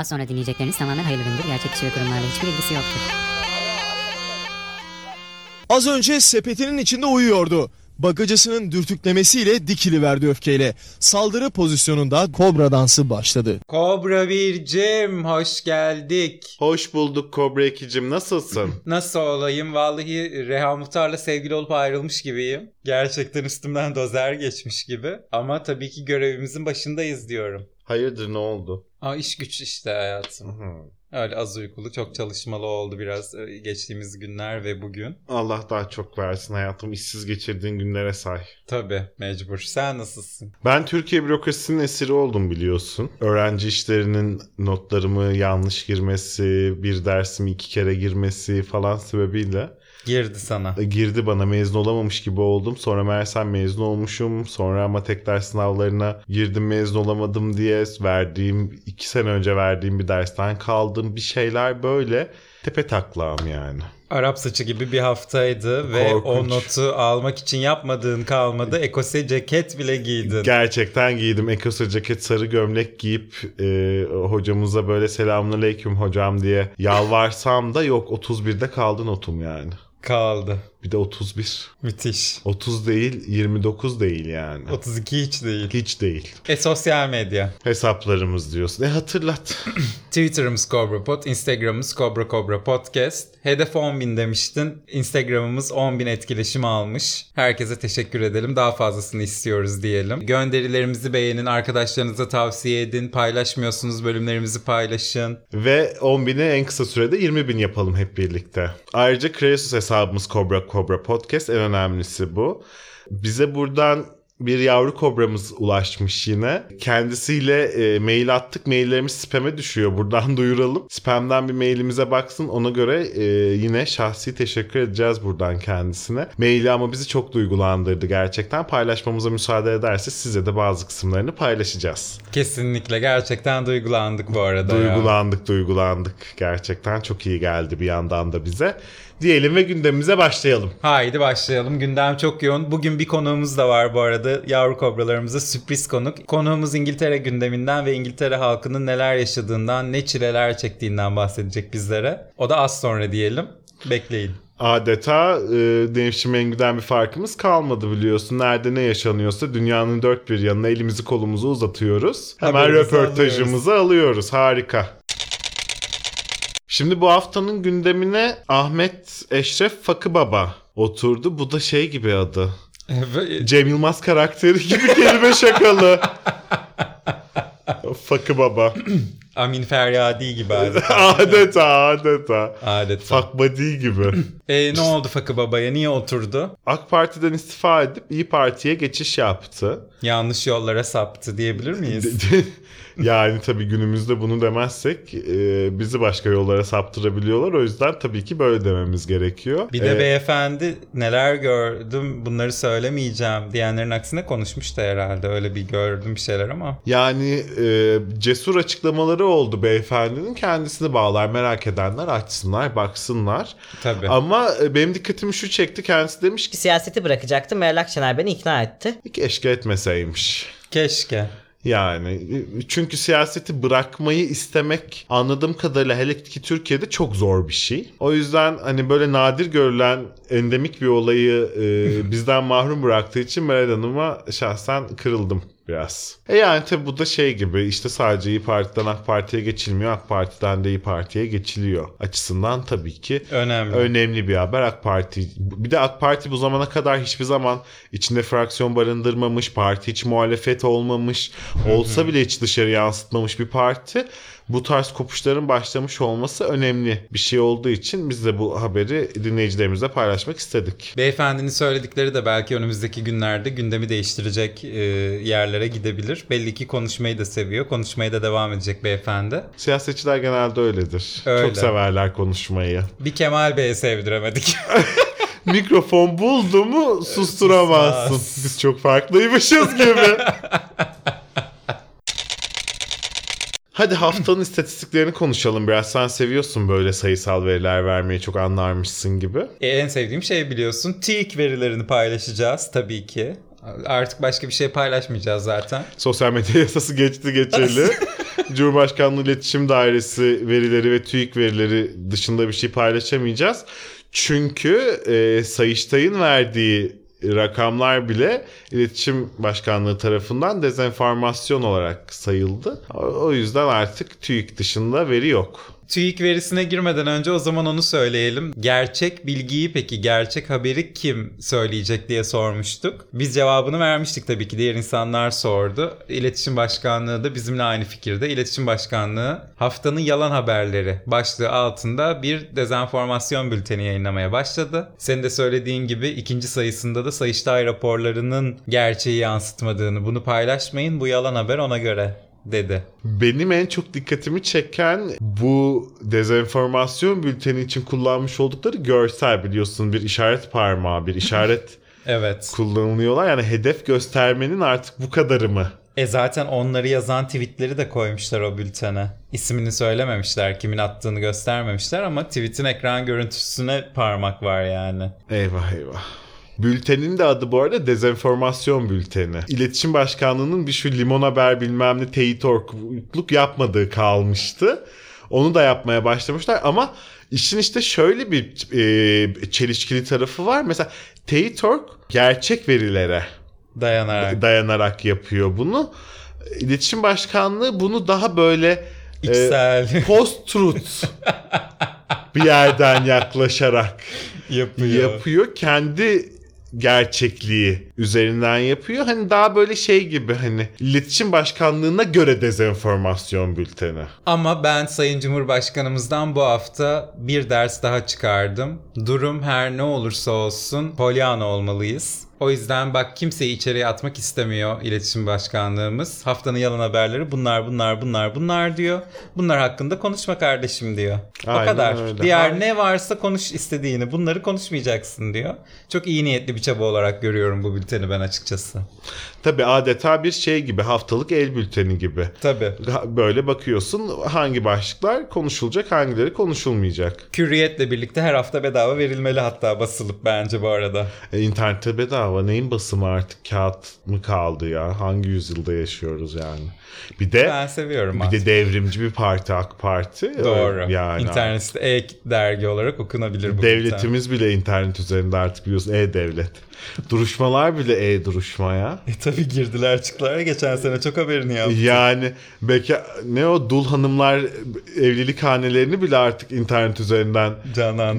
Az sonra dinleyecekleriniz tamamen hayırlıdır. Gerçek kişi ve kurumlarla hiçbir ilgisi yoktur. Az önce sepetinin içinde uyuyordu. Bagacısının dürtüklemesiyle dikili verdi öfkeyle. Saldırı pozisyonunda kobra dansı başladı. Kobra Bircim hoş geldik. Hoş bulduk Kobra Ekicim nasılsın? Nasıl olayım? Vallahi Reha Muhtar'la sevgili olup ayrılmış gibiyim. Gerçekten üstümden dozer geçmiş gibi. Ama tabii ki görevimizin başındayız diyorum. Hayırdır ne oldu? Aa iş güç işte hayatım. Öyle az uykulu çok çalışmalı oldu biraz e, geçtiğimiz günler ve bugün. Allah daha çok versin hayatım işsiz geçirdiğin günlere say. Tabii mecbur. Sen nasılsın? Ben Türkiye bürokrasisinin esiri oldum biliyorsun. Öğrenci işlerinin notlarımı yanlış girmesi, bir dersimi iki kere girmesi falan sebebiyle Girdi sana. girdi bana mezun olamamış gibi oldum. Sonra meğersem mezun olmuşum. Sonra ama tek ders sınavlarına girdim mezun olamadım diye verdiğim iki sene önce verdiğim bir dersten kaldım. Bir şeyler böyle tepe taklağım yani. Arap saçı gibi bir haftaydı ve o Korkunç. notu almak için yapmadığın kalmadı. Ekose ceket bile giydin. Gerçekten giydim. Ekosur ceket sarı gömlek giyip e, hocamıza böyle selamünaleyküm hocam diye yalvarsam da yok 31'de kaldı notum yani. Kaldı. Bir de 31. Müthiş. 30 değil 29 değil yani. 32 hiç değil. Hiç değil. E sosyal medya. Hesaplarımız diyorsun. E hatırlat. Twitter'ımız Cobra Pod, Instagram'ımız Cobra Cobra Podcast. Hedef 10.000 demiştin. Instagram'ımız 10.000 etkileşim almış. Herkese teşekkür edelim. Daha fazlasını istiyoruz diyelim. Gönderilerimizi beğenin, arkadaşlarınıza tavsiye edin. Paylaşmıyorsunuz bölümlerimizi paylaşın. Ve 10.000'i en kısa sürede 20.000 yapalım hep birlikte. Ayrıca Kreasus hesabımız Cobra Cobra Podcast en önemlisi bu. Bize buradan bir yavru kobramız ulaşmış yine. Kendisiyle e, mail attık. Maillerimiz spam'e düşüyor. Buradan duyuralım. Spam'den bir mailimize baksın. Ona göre e, yine şahsi teşekkür edeceğiz buradan kendisine. Maili ama bizi çok duygulandırdı gerçekten. Paylaşmamıza müsaade ederse size de bazı kısımlarını paylaşacağız. Kesinlikle gerçekten duygulandık bu arada ya. Duygulandık duygulandık. Gerçekten çok iyi geldi bir yandan da bize. Diyelim ve gündemimize başlayalım. Haydi başlayalım. Gündem çok yoğun. Bugün bir konuğumuz da var bu arada. Yavru kobralarımıza sürpriz konuk. Konuğumuz İngiltere gündeminden ve İngiltere halkının neler yaşadığından, ne çileler çektiğinden bahsedecek bizlere. O da az sonra diyelim. Bekleyin. Adeta e, Nevşin Mengü'den bir farkımız kalmadı biliyorsun. Nerede ne yaşanıyorsa dünyanın dört bir yanına elimizi kolumuzu uzatıyoruz. Hemen Haberimizi röportajımızı alıyoruz. Harika. Şimdi bu haftanın gündemine Ahmet Eşref Fakı Baba oturdu. Bu da şey gibi adı. Cem Yılmaz karakteri gibi kelime şakalı. Fakı Baba. Amin Feryadi gibi adeta. adeta adeta. Adeta. Buddy gibi. E, ne oldu Fakı Baba'ya? Niye oturdu? AK Parti'den istifa edip İyi Parti'ye geçiş yaptı. Yanlış yollara saptı diyebilir miyiz? yani tabii günümüzde bunu demezsek e, bizi başka yollara saptırabiliyorlar. O yüzden tabii ki böyle dememiz gerekiyor. Bir de E, beyefendi neler gördüm bunları söylemeyeceğim diyenlerin aksine konuşmuş da herhalde. Öyle bir gördüm bir şeyler ama. Yani e, cesur açıklamaları oldu beyefendinin. Kendisini bağlar merak edenler açsınlar baksınlar. Tabii. Ama e, benim dikkatimi şu çekti. Kendisi demiş ki Siyaseti bırakacaktım. Meral Akşener beni ikna etti. keşke etmeseymiş. Keşke. Yani çünkü siyaseti bırakmayı istemek anladığım kadarıyla hele ki Türkiye'de çok zor bir şey. O yüzden hani böyle nadir görülen endemik bir olayı e, bizden mahrum bıraktığı için Meral Hanım'a şahsen kırıldım biraz. E yani tabi bu da şey gibi işte sadece İyi Parti'den AK Parti'ye geçilmiyor. AK Parti'den de İyi Parti'ye geçiliyor. Açısından tabii ki Önemli. önemli bir haber AK Parti. Bir de AK Parti bu zamana kadar hiçbir zaman içinde fraksiyon barındırmamış, parti hiç muhalefet olmamış, olsa bile hiç dışarı yansıtmamış bir parti. Bu tarz kopuşların başlamış olması önemli bir şey olduğu için biz de bu haberi dinleyicilerimizle paylaşmak istedik. Beyefendinin söyledikleri de belki önümüzdeki günlerde gündemi değiştirecek e, yerlere gidebilir. Belli ki konuşmayı da seviyor. Konuşmaya da devam edecek beyefendi. Siyasetçiler genelde öyledir. Öyle. Çok severler konuşmayı. Bir Kemal Bey'e sevdiremedik. Mikrofon buldu mu susturamazsın. Susmaz. Biz çok farklıymışız gibi. Hadi haftanın istatistiklerini konuşalım biraz. Sen seviyorsun böyle sayısal veriler vermeyi çok anlarmışsın gibi. E, en sevdiğim şey biliyorsun. TİK verilerini paylaşacağız tabii ki. Artık başka bir şey paylaşmayacağız zaten. Sosyal medya yasası geçti geçeli. Cumhurbaşkanlığı İletişim Dairesi verileri ve TÜİK verileri dışında bir şey paylaşamayacağız. Çünkü e, Sayıştay'ın verdiği rakamlar bile İletişim Başkanlığı tarafından dezenformasyon olarak sayıldı. O- yüzden artık TÜİK dışında veri yok. TÜİK verisine girmeden önce o zaman onu söyleyelim. Gerçek bilgiyi peki gerçek haberi kim söyleyecek diye sormuştuk. Biz cevabını vermiştik tabii ki diğer insanlar sordu. İletişim Başkanlığı da bizimle aynı fikirde. İletişim Başkanlığı haftanın yalan haberleri başlığı altında bir dezenformasyon bülteni yayınlamaya başladı. Senin de söylediğin gibi ikinci sayısında da Sayıştay raporlarının gerçeği yansıtmadığını bunu paylaşmayın bu yalan haber ona göre dedi. Benim en çok dikkatimi çeken bu dezenformasyon bülteni için kullanmış oldukları görsel biliyorsun bir işaret parmağı, bir işaret Evet. kullanılıyorlar. Yani hedef göstermenin artık bu kadarı mı? E zaten onları yazan tweetleri de koymuşlar o bültene. İsmini söylememişler, kimin attığını göstermemişler ama tweetin ekran görüntüsüne parmak var yani. Eyvah eyvah. Bültenin de adı bu arada dezenformasyon bülteni. İletişim Başkanlığı'nın bir şu limon haber bilmem ne teyit orkluk yapmadığı kalmıştı. Onu da yapmaya başlamışlar ama işin işte şöyle bir e, çelişkili tarafı var. Mesela Teyit.org gerçek verilere Dayanarak. dayanarak yapıyor bunu. İletişim Başkanlığı bunu daha böyle e, İçsel post-truth bir yerden yaklaşarak yapıyor. yapıyor. Kendi gerçekliği üzerinden yapıyor. Hani daha böyle şey gibi hani iletişim başkanlığına göre dezenformasyon bülteni. Ama ben Sayın Cumhurbaşkanımızdan bu hafta bir ders daha çıkardım. Durum her ne olursa olsun Pollyanna olmalıyız. O yüzden bak kimseyi içeriye atmak istemiyor iletişim başkanlığımız. Haftanın yalan haberleri bunlar bunlar bunlar bunlar diyor. Bunlar hakkında konuşma kardeşim diyor. o Aynen kadar. öyle. Diğer ne varsa konuş istediğini. Bunları konuşmayacaksın diyor. Çok iyi niyetli bir çaba olarak görüyorum bu bülteni ben açıkçası. Tabi adeta bir şey gibi haftalık el bülteni gibi. Tabii. Ha- Böyle bakıyorsun hangi başlıklar konuşulacak hangileri konuşulmayacak. Kürriyetle birlikte her hafta bedava verilmeli hatta basılıp bence bu arada. E, internette bedava neyin basımı artık kağıt mı kaldı ya? Hangi yüzyılda yaşıyoruz yani? Bir de Ben seviyorum bir artık. de devrimci bir parti AK Parti. Doğru. Yani İnternette e-dergi olarak okunabilir bu. Devletimiz bile internet üzerinde artık biliyorsun e-devlet. Duruşmalar bile e-duruşma ya. E tabi girdiler çıktılar ya geçen sene çok haberini yaptım. Yani beka ne o dul hanımlar evlilik hanelerini bile artık internet üzerinden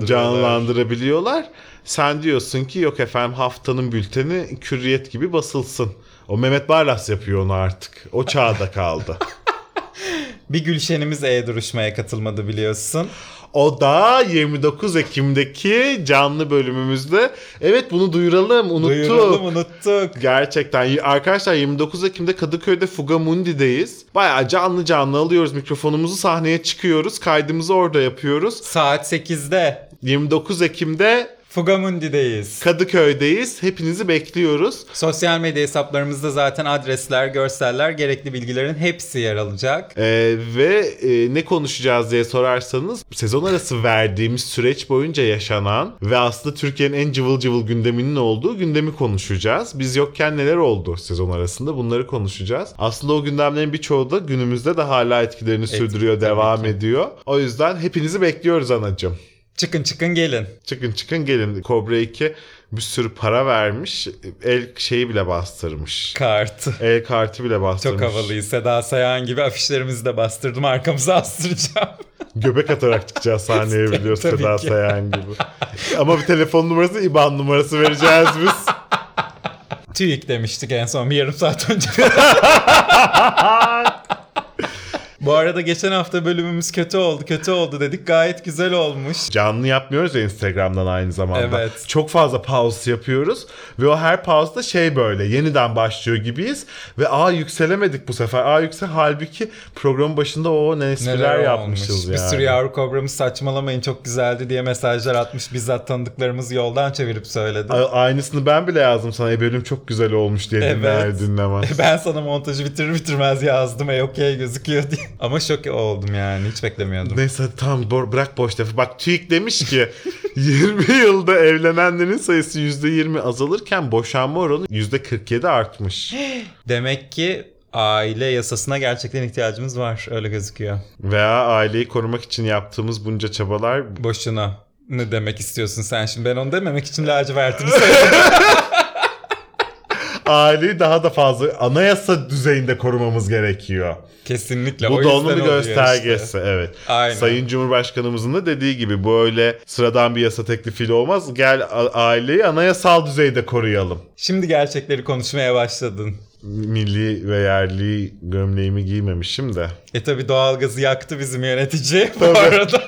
canlandırabiliyorlar. Sen diyorsun ki yok efendim haftanın bülteni kürriyet gibi basılsın. O Mehmet Barlas yapıyor onu artık. O çağda kaldı. Bir Gülşen'imiz e-duruşmaya katılmadı biliyorsun. O da 29 Ekim'deki canlı bölümümüzde. Evet bunu duyuralım unuttuk. Duyuralım unuttuk. Gerçekten arkadaşlar 29 Ekim'de Kadıköy'de Fugamundi'deyiz. Bayağı canlı canlı alıyoruz mikrofonumuzu sahneye çıkıyoruz. Kaydımızı orada yapıyoruz. Saat 8'de 29 Ekim'de Fugamundi'deyiz. Kadıköy'deyiz. Hepinizi bekliyoruz. Sosyal medya hesaplarımızda zaten adresler, görseller, gerekli bilgilerin hepsi yer alacak. Ee, ve e, ne konuşacağız diye sorarsanız sezon arası verdiğimiz süreç boyunca yaşanan ve aslında Türkiye'nin en cıvıl cıvıl gündeminin olduğu gündemi konuşacağız. Biz yokken neler oldu sezon arasında bunları konuşacağız. Aslında o gündemlerin birçoğu da günümüzde de hala etkilerini sürdürüyor, tabii devam ki. ediyor. O yüzden hepinizi bekliyoruz anacığım. Çıkın çıkın gelin. Çıkın çıkın gelin. Cobra 2 bir sürü para vermiş. El şeyi bile bastırmış. Kartı. El kartı bile bastırmış. Çok havalıyız. Seda Sayan gibi afişlerimizi de bastırdım. Arkamıza astıracağım. Göbek atarak çıkacağız sahneye Tabii Seda ki. Sayan gibi. Ama bir telefon numarası IBAN numarası vereceğiz biz. TÜİK demiştik en son bir yarım saat önce. Bu arada geçen hafta bölümümüz kötü oldu, kötü oldu dedik. Gayet güzel olmuş. Canlı yapmıyoruz ya Instagram'dan aynı zamanda. Evet. Çok fazla pause yapıyoruz. Ve o her pause'da şey böyle yeniden başlıyor gibiyiz. Ve aa yükselemedik bu sefer. Aa yüksel halbuki programın başında o ne espriler Neler yapmışız olmuş. yani. Bir sürü yavru kobramız saçmalamayın çok güzeldi diye mesajlar atmış. Bizzat tanıdıklarımız yoldan çevirip söyledi. A- Aynısını ben bile yazdım sana. E bölüm çok güzel olmuş diye Evet. dinler dinlemez. Ben sana montajı bitirir bitirmez yazdım. E okey gözüküyor diye. Ama şok oldum yani. Hiç beklemiyordum. Neyse tamam bo- bırak boş lafı. Bak TÜİK demiş ki 20 yılda evlenenlerin sayısı %20 azalırken boşanma oranı %47 artmış. Demek ki aile yasasına gerçekten ihtiyacımız var. Öyle gözüküyor. Veya aileyi korumak için yaptığımız bunca çabalar Boşuna. Ne demek istiyorsun sen şimdi? Ben onu dememek için lacivertini söyledim. aileyi daha da fazla anayasa düzeyinde korumamız gerekiyor. Kesinlikle. Bu o da onun bir göstergesi işte. evet. Aynen. Sayın Cumhurbaşkanımızın da dediği gibi bu öyle sıradan bir yasa teklifiyle olmaz. Gel aileyi anayasal düzeyde koruyalım. Şimdi gerçekleri konuşmaya başladın. Milli ve yerli gömleğimi giymemişim de. E tabi doğalgazı yaktı bizim yönetici bu Tabii. arada.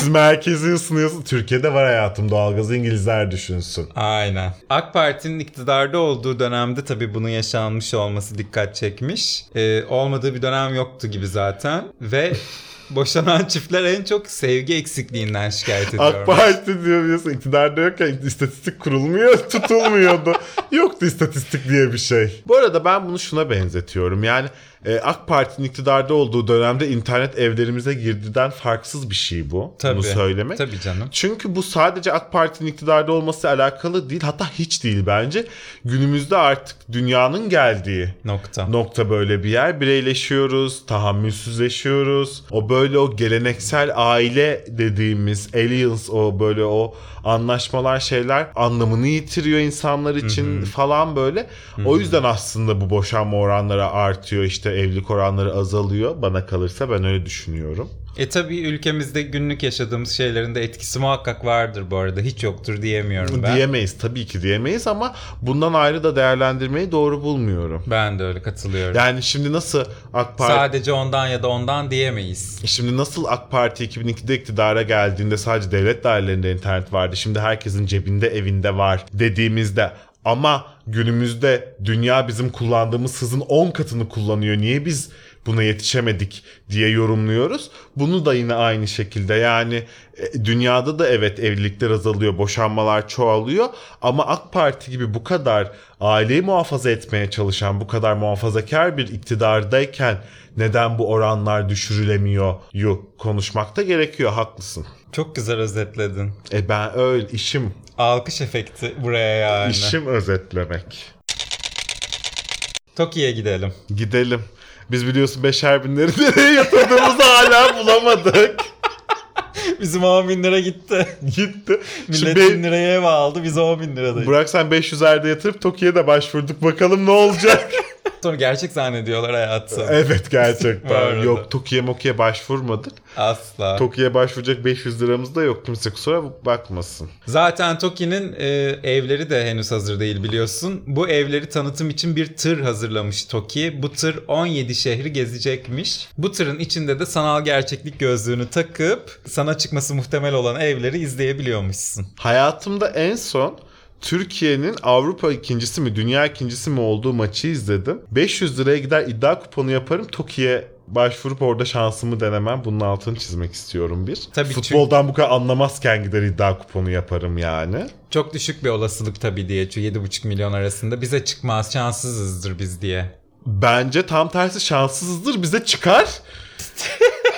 Siz merkezi ısınıyorsunuz. Türkiye'de var hayatım doğalgazı İngilizler düşünsün. Aynen. AK Parti'nin iktidarda olduğu dönemde tabii bunun yaşanmış olması dikkat çekmiş. Ee, olmadığı bir dönem yoktu gibi zaten. Ve boşanan çiftler en çok sevgi eksikliğinden şikayet ediyorlar. AK Parti diyor biliyorsun iktidarda yokken istatistik kurulmuyor tutulmuyordu. Yoktu istatistik diye bir şey. Bu arada ben bunu şuna benzetiyorum. Yani e, AK Parti'nin iktidarda olduğu dönemde internet evlerimize girdiden farksız bir şey bu. Tabii. Bunu söylemek. Tabii canım. Çünkü bu sadece AK Parti'nin iktidarda olması alakalı değil. Hatta hiç değil bence. Günümüzde artık dünyanın geldiği Nokta. nokta böyle bir yer. Bireyleşiyoruz, tahammülsüzleşiyoruz. O böyle o geleneksel aile dediğimiz alliance o böyle o anlaşmalar şeyler anlamını yitiriyor insanlar için falan böyle. O yüzden aslında bu boşanma oranları artıyor işte evlilik oranları azalıyor. Bana kalırsa ben öyle düşünüyorum. E tabii ülkemizde günlük yaşadığımız şeylerin de etkisi muhakkak vardır bu arada. Hiç yoktur diyemiyorum ben. Diyemeyiz tabii ki diyemeyiz ama bundan ayrı da değerlendirmeyi doğru bulmuyorum. Ben de öyle katılıyorum. Yani şimdi nasıl AK Parti Sadece ondan ya da ondan diyemeyiz. Şimdi nasıl AK Parti 2002'de iktidara geldiğinde sadece devlet dairelerinde internet vardı. Şimdi herkesin cebinde evinde var dediğimizde ama günümüzde dünya bizim kullandığımız hızın 10 katını kullanıyor. Niye biz buna yetişemedik diye yorumluyoruz. Bunu da yine aynı şekilde yani e, dünyada da evet evlilikler azalıyor, boşanmalar çoğalıyor ama AK Parti gibi bu kadar aileyi muhafaza etmeye çalışan, bu kadar muhafazakar bir iktidardayken neden bu oranlar düşürülemiyor yu konuşmakta gerekiyor haklısın. Çok güzel özetledin. E ben öyle işim Alkış efekti buraya yani. işim özetlemek. Toki'ye gidelim. Gidelim. Biz biliyorsun beşer binleri nereye yatırdığımızı hala bulamadık. Bizim 10 bin lira gitti. Gitti. Millet Şimdi bin liraya ev aldı biz 10 bin liradayız. Burak sen 500'lerde yatırıp Toki'ye de başvurduk. Bakalım ne olacak? Sonra gerçek zannediyorlar hayatım. evet gerçekten. Yok Toki'ye Moki'ye başvurmadık. Asla. Toki'ye başvuracak 500 liramız da yok. Kimse kusura bakmasın. Zaten Toki'nin e, evleri de henüz hazır değil biliyorsun. Bu evleri tanıtım için bir tır hazırlamış Toki. Bu tır 17 şehri gezecekmiş. Bu tırın içinde de sanal gerçeklik gözlüğünü takıp sana çıkması muhtemel olan evleri izleyebiliyormuşsun. Hayatımda en son Türkiye'nin Avrupa ikincisi mi dünya ikincisi mi olduğu maçı izledim. 500 liraya gider iddia kuponu yaparım. Toki'ye başvurup orada şansımı denemem. Bunun altını çizmek istiyorum bir. Tabii Futboldan bu kadar anlamazken gider iddia kuponu yaparım yani. Çok düşük bir olasılık tabii diye. Çünkü 7,5 milyon arasında bize çıkmaz şanssızızdır biz diye. Bence tam tersi şanssızdır bize çıkar.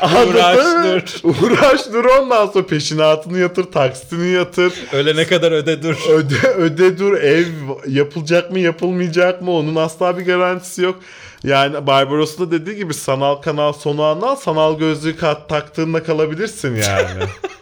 Uğraş Anladın mı? Uğraş dur ondan sonra peşinatını yatır, taksitini yatır. Ölene kadar öde dur. Öde, öde dur ev yapılacak mı yapılmayacak mı onun asla bir garantisi yok. Yani Barbaros'un da dediği gibi sanal kanal sonu anal sanal gözlüğü taktığında kalabilirsin yani.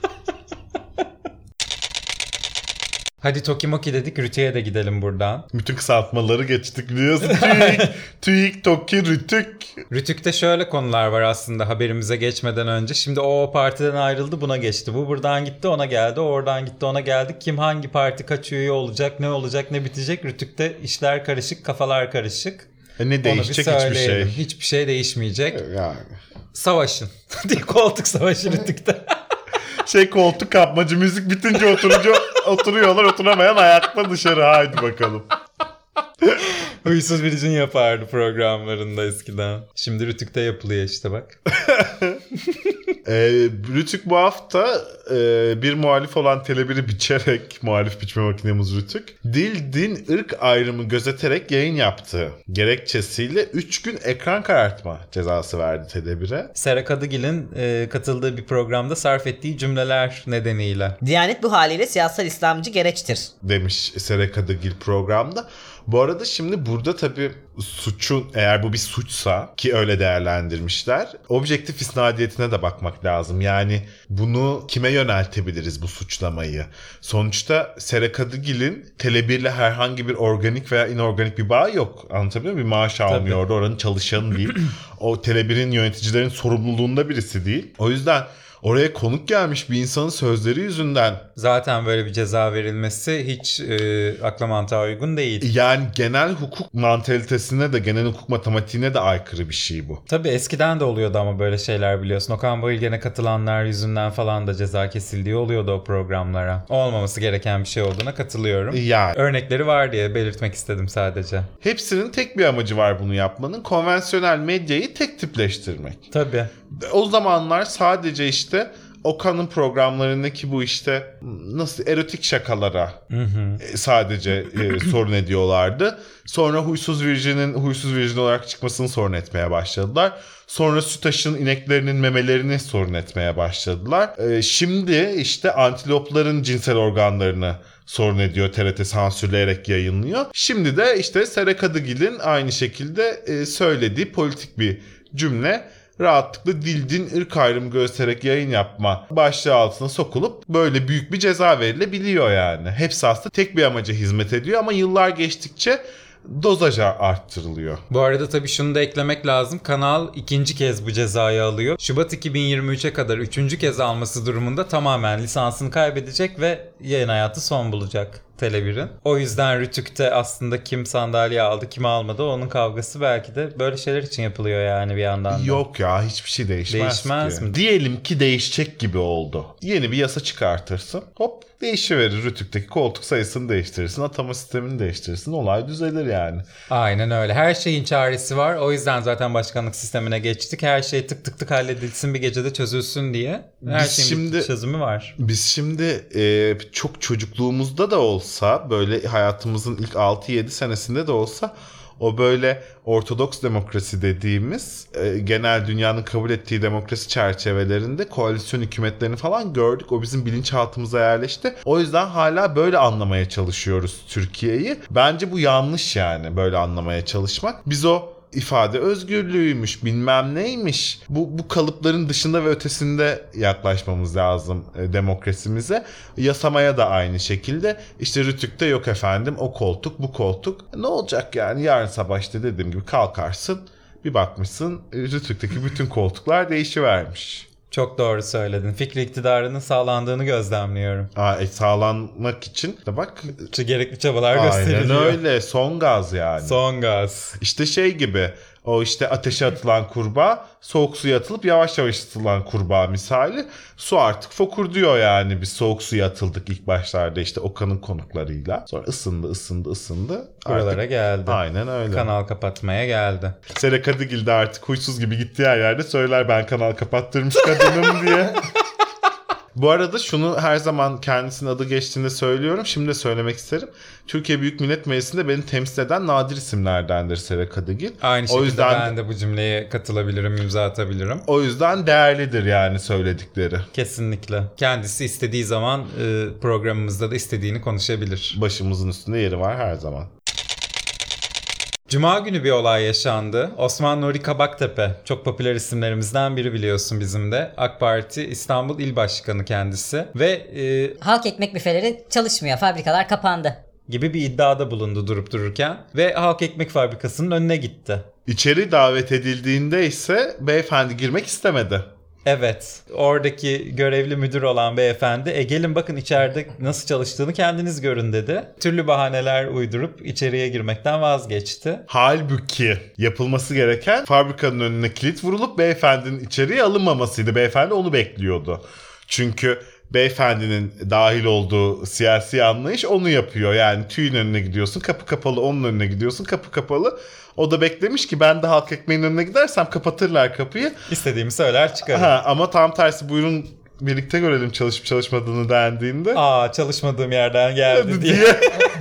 Hadi Tokimoki dedik Rütü'ye de gidelim buradan. Bütün kısaltmaları geçtik biliyorsun. TÜİK, TÜİK, TOKİ, RÜTÜK. Rütük'te şöyle konular var aslında haberimize geçmeden önce. Şimdi o, o partiden ayrıldı buna geçti. Bu buradan gitti ona geldi. O oradan gitti ona geldi. Kim hangi parti kaç üye olacak ne olacak ne bitecek. Rütük'te işler karışık kafalar karışık. E ne değişecek hiçbir şey. Hiçbir şey değişmeyecek. Yani. Savaşın. koltuk savaşı Rütük'te. Şey koltuk kapmacı müzik bitince oturunca oturuyorlar oturamayan ayakta dışarı haydi bakalım. Huysuz biricin yapardı programlarında eskiden. Şimdi Rütük'te yapılıyor işte bak. Ee, Rütük bu hafta e, bir muhalif olan Tele1'i biçerek, muhalif biçme makinemiz Rütük, dil, din, ırk ayrımı gözeterek yayın yaptı. Gerekçesiyle 3 gün ekran karartma cezası verdi Tele1'e. Sera Kadıgil'in e, katıldığı bir programda sarf ettiği cümleler nedeniyle. Diyanet bu haliyle siyasal İslamcı gereçtir. demiş Sere Kadıgil programda. Bu arada şimdi burada tabii suçun eğer bu bir suçsa ki öyle değerlendirmişler objektif isnadiyetine de bakmak lazım. Yani bunu kime yöneltebiliriz bu suçlamayı? Sonuçta Sera Kadıgil'in Tele1'le herhangi bir organik veya inorganik bir bağ yok. Anlatabiliyor muyum? Bir maaş almıyor orada oranın çalışanı değil. o Tele1'in yöneticilerin sorumluluğunda birisi değil. O yüzden oraya konuk gelmiş bir insanın sözleri yüzünden Zaten böyle bir ceza verilmesi hiç e, akla mantığa uygun değil. yani genel hukuk mantalitesine de genel hukuk matematiğine de aykırı bir şey bu. Tabii eskiden de oluyordu ama böyle şeyler biliyorsun. Okan Bayülgen'e katılanlar yüzünden falan da ceza kesildiği oluyordu o programlara. Olmaması gereken bir şey olduğuna katılıyorum. Yani Örnekleri var diye belirtmek istedim sadece. hepsinin tek bir amacı var bunu yapmanın. Konvansiyonel medyayı tek tipleştirmek. Tabii. O zamanlar sadece işte Okan'ın programlarındaki bu işte nasıl erotik şakalara e, sadece e, sorun ediyorlardı. Sonra Huysuz Virgin'in Huysuz Virgin olarak çıkmasını sorun etmeye başladılar. Sonra Sütaş'ın ineklerinin memelerini sorun etmeye başladılar. E, şimdi işte antilopların cinsel organlarını sorun ediyor. TRT sansürleyerek yayınlıyor. Şimdi de işte Sera Kadıgil'in aynı şekilde e, söylediği politik bir cümle rahatlıkla dil din ırk ayrımı göstererek yayın yapma başlığı altına sokulup böyle büyük bir ceza verilebiliyor yani. Hepsi aslında tek bir amaca hizmet ediyor ama yıllar geçtikçe dozaja arttırılıyor. Bu arada tabii şunu da eklemek lazım. Kanal ikinci kez bu cezayı alıyor. Şubat 2023'e kadar üçüncü kez alması durumunda tamamen lisansını kaybedecek ve yayın hayatı son bulacak Tele1'in. O yüzden Rütük'te aslında kim sandalye aldı kim almadı onun kavgası belki de böyle şeyler için yapılıyor yani bir yandan da. Yok ya hiçbir şey değişmez Değişmez ki. mi? Diyelim ki değişecek gibi oldu. Yeni bir yasa çıkartırsın. Hop değişiverir Rütük'teki koltuk sayısını değiştirirsin. Atama sistemini değiştirirsin. Olay düzelir yani. Aynen öyle. Her şeyin çaresi var. O yüzden zaten başkanlık sistemine geçtik. Her şey tık tık tık halledilsin bir gecede çözülsün diye. Her Biz şeyin şimdi- bir çözümü var. Biz şimdi e, çok çocukluğumuzda da olsa böyle hayatımızın ilk 6-7 senesinde de olsa o böyle ortodoks demokrasi dediğimiz e, genel dünyanın kabul ettiği demokrasi çerçevelerinde koalisyon hükümetlerini falan gördük. O bizim bilinçaltımıza yerleşti. O yüzden hala böyle anlamaya çalışıyoruz Türkiye'yi. Bence bu yanlış yani böyle anlamaya çalışmak. Biz o ifade özgürlüğüymüş bilmem neymiş. Bu, bu kalıpların dışında ve ötesinde yaklaşmamız lazım e, demokrasimize. Yasamaya da aynı şekilde. İşte Rütük'te yok efendim o koltuk bu koltuk. Ne olacak yani yarın sabah işte dediğim gibi kalkarsın. Bir bakmışsın e, Rütük'teki bütün koltuklar değişivermiş. Çok doğru söyledin. Fikri iktidarının sağlandığını gözlemliyorum. Aa, e, sağlanmak için de bak Gerekli çabalar aynen gösteriliyor. öyle son gaz yani. Son gaz. İşte şey gibi o işte ateşe atılan kurbağa soğuk suya atılıp yavaş yavaş atılan kurbağa misali su artık fokur diyor yani biz soğuk suya atıldık ilk başlarda işte Okan'ın konuklarıyla sonra ısındı ısındı ısındı Buralara Artık- geldi. aynen öyle. Kanal kapatmaya geldi. Sera Kadıgil de artık huysuz gibi gittiği her yerde söyler ben kanal kapattırmış kadınım diye. Bu arada şunu her zaman kendisinin adı geçtiğinde söylüyorum. Şimdi de söylemek isterim. Türkiye Büyük Millet Meclisi'nde beni temsil eden nadir isimlerdendir Sera Kadıgil. Aynı şekilde o yüzden ben de bu cümleye katılabilirim, imza atabilirim. o yüzden değerlidir yani söyledikleri. Kesinlikle. Kendisi istediği zaman e, programımızda da istediğini konuşabilir. Başımızın üstünde yeri var her zaman. Cuma günü bir olay yaşandı. Osman Nuri Kabaktepe çok popüler isimlerimizden biri biliyorsun bizim de. AK Parti İstanbul İl Başkanı kendisi ve e, Halk ekmek büfeleri çalışmıyor. Fabrikalar kapandı. gibi bir iddiada bulundu durup dururken ve Halk Ekmek Fabrikası'nın önüne gitti. İçeri davet edildiğinde ise beyefendi girmek istemedi. Evet, oradaki görevli müdür olan beyefendi e gelin bakın içeride nasıl çalıştığını kendiniz görün dedi. Türlü bahaneler uydurup içeriye girmekten vazgeçti. Halbuki yapılması gereken fabrikanın önüne kilit vurulup beyefendinin içeriye alınmamasıydı. Beyefendi onu bekliyordu. Çünkü beyefendinin dahil olduğu siyasi anlayış onu yapıyor. Yani tüyün önüne gidiyorsun kapı kapalı onun önüne gidiyorsun kapı kapalı. O da beklemiş ki ben de halk ekmeğin önüne gidersem kapatırlar kapıyı. İstediğimi söyler çıkarım. Ha, ama tam tersi buyurun birlikte görelim çalışıp çalışmadığını dendiğinde. Aa çalışmadığım yerden geldi diye. diye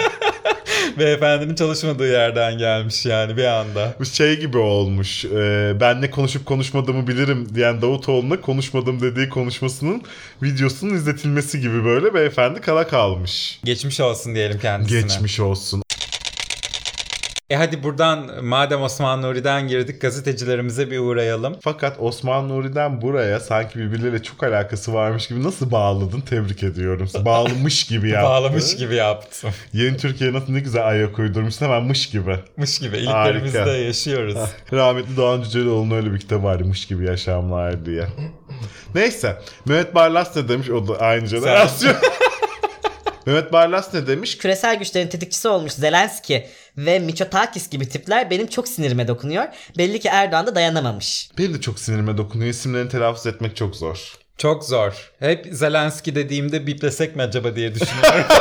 Beyefendinin çalışmadığı yerden gelmiş yani bir anda. Bu şey gibi olmuş. e, ben ne konuşup konuşmadığımı bilirim diyen Davutoğlu'na konuşmadım dediği konuşmasının videosunun izletilmesi gibi böyle beyefendi kala kalmış. Geçmiş olsun diyelim kendisine. Geçmiş olsun. E hadi buradan madem Osman Nuri'den girdik gazetecilerimize bir uğrayalım. Fakat Osman Nuri'den buraya sanki birbirleriyle çok alakası varmış gibi nasıl bağladın tebrik ediyorum. Bağlamış gibi yaptı. Bağlamış gibi yaptım. Yeni Türkiye nasıl ne güzel ayak uydurmuş hemen mış gibi. Mış gibi iliklerimizde Harika. yaşıyoruz. Rahmetli Doğan Cüceloğlu'nun öyle bir kitabı vardı mış gibi yaşamlar diye. Neyse Mehmet Barlas ne demiş o da aynı jenerasyon. Mehmet Barlas ne demiş? Küresel güçlerin tetikçisi olmuş Zelenski ve Mitsotakis gibi tipler benim çok sinirime dokunuyor. Belli ki Erdoğan da dayanamamış. Benim de çok sinirime dokunuyor. İsimlerini telaffuz etmek çok zor. Çok zor. Hep Zelenski dediğimde biplesek mi acaba diye düşünüyorum.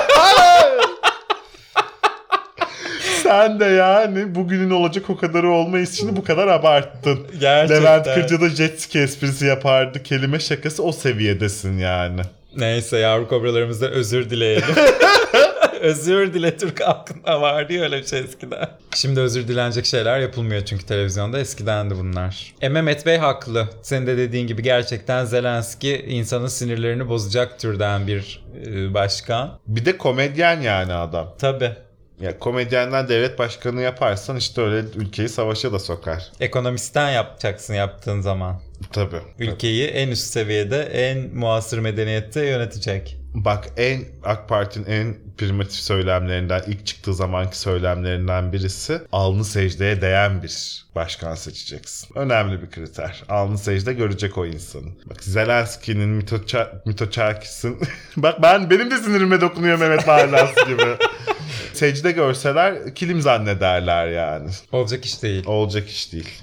Sen de yani bugünün olacak o kadarı olmayız şimdi bu kadar abarttın. Gerçekten. Levent Kırca'da jet ski esprisi yapardı. Kelime şakası o seviyedesin yani. Neyse yavru kobralarımızdan özür dileyelim. özür dile Türk halkında vardı ya öyle bir şey eskiden. Şimdi özür dilenecek şeyler yapılmıyor çünkü televizyonda eskidendi bunlar. E Mehmet Bey haklı. Senin de dediğin gibi gerçekten Zelenski insanın sinirlerini bozacak türden bir e, başkan. Bir de komedyen yani adam. Tabii. Ya komedyenden devlet başkanı yaparsan işte öyle ülkeyi savaşa da sokar. Ekonomistten yapacaksın yaptığın zaman. Tabii. Ülkeyi en üst seviyede, en muasır medeniyette yönetecek. Bak en AK Parti'nin en primitif söylemlerinden ilk çıktığı zamanki söylemlerinden birisi alnı secdeye değen bir başkan seçeceksin. Önemli bir kriter. Alnı secde görecek o insanı. Bak Zelenski'nin Mitoça, Mitoçakis'in bak ben benim de sinirime dokunuyor Mehmet Barlas gibi. Secde görseler kilim zannederler yani. Olacak iş değil. Olacak iş değil.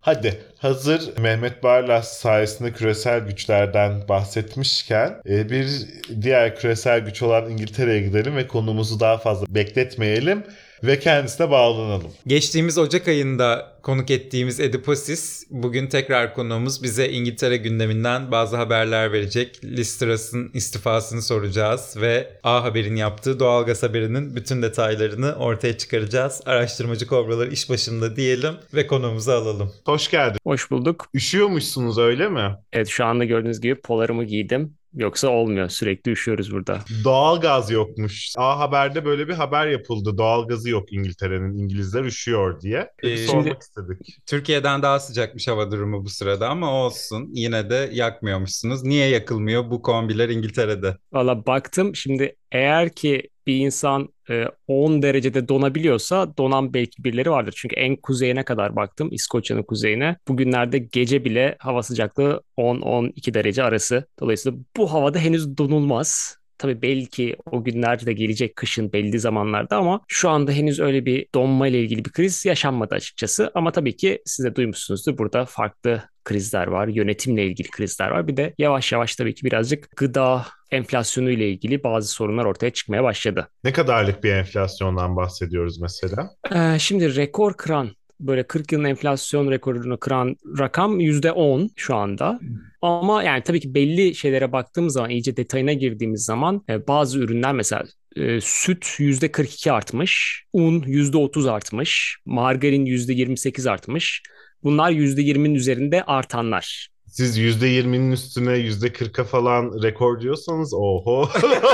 Hadi hazır Mehmet Barlas sayesinde küresel güçlerden bahsetmişken e, bir diğer küresel güç olan İngiltere'ye gidelim ve konumuzu daha fazla bekletmeyelim ve kendisine bağlanalım. Geçtiğimiz Ocak ayında konuk ettiğimiz Ediposis bugün tekrar konuğumuz bize İngiltere gündeminden bazı haberler verecek. Liz Truss'ın istifasını soracağız ve A Haber'in yaptığı doğalgaz haberinin bütün detaylarını ortaya çıkaracağız. Araştırmacı kobralar iş başında diyelim ve konuğumuzu alalım. Hoş geldin. Hoş bulduk. Üşüyormuşsunuz öyle mi? Evet şu anda gördüğünüz gibi polarımı giydim. Yoksa olmuyor. Sürekli üşüyoruz burada. Doğalgaz yokmuş. A Haber'de böyle bir haber yapıldı. Doğalgazı yok İngiltere'nin. İngilizler üşüyor diye. Ee, sormak şimdi- istedik. Türkiye'den daha sıcakmış hava durumu bu sırada ama olsun. Yine de yakmıyormuşsunuz. Niye yakılmıyor bu kombiler İngiltere'de? Valla baktım şimdi eğer ki bir insan e, 10 derecede donabiliyorsa donan belki birileri vardır. Çünkü en kuzeyine kadar baktım İskoçya'nın kuzeyine. Bugünlerde gece bile hava sıcaklığı 10-12 derece arası. Dolayısıyla bu havada henüz donulmaz. Tabii belki o günlerde de gelecek kışın belli zamanlarda ama şu anda henüz öyle bir donma ile ilgili bir kriz yaşanmadı açıkçası. Ama tabii ki siz de duymuşsunuzdur burada farklı krizler var, yönetimle ilgili krizler var. Bir de yavaş yavaş tabii ki birazcık gıda enflasyonu ile ilgili bazı sorunlar ortaya çıkmaya başladı. Ne kadarlık bir enflasyondan bahsediyoruz mesela? Ee, şimdi rekor kıran böyle 40 yılın enflasyon rekorunu kıran rakam %10 şu anda. Ama yani tabii ki belli şeylere baktığımız zaman iyice detayına girdiğimiz zaman e, bazı ürünler mesela e, süt %42 artmış, un %30 artmış, margarin %28 artmış. Bunlar %20'nin üzerinde artanlar. Siz %20'nin üstüne %40'a falan rekor diyorsanız oho.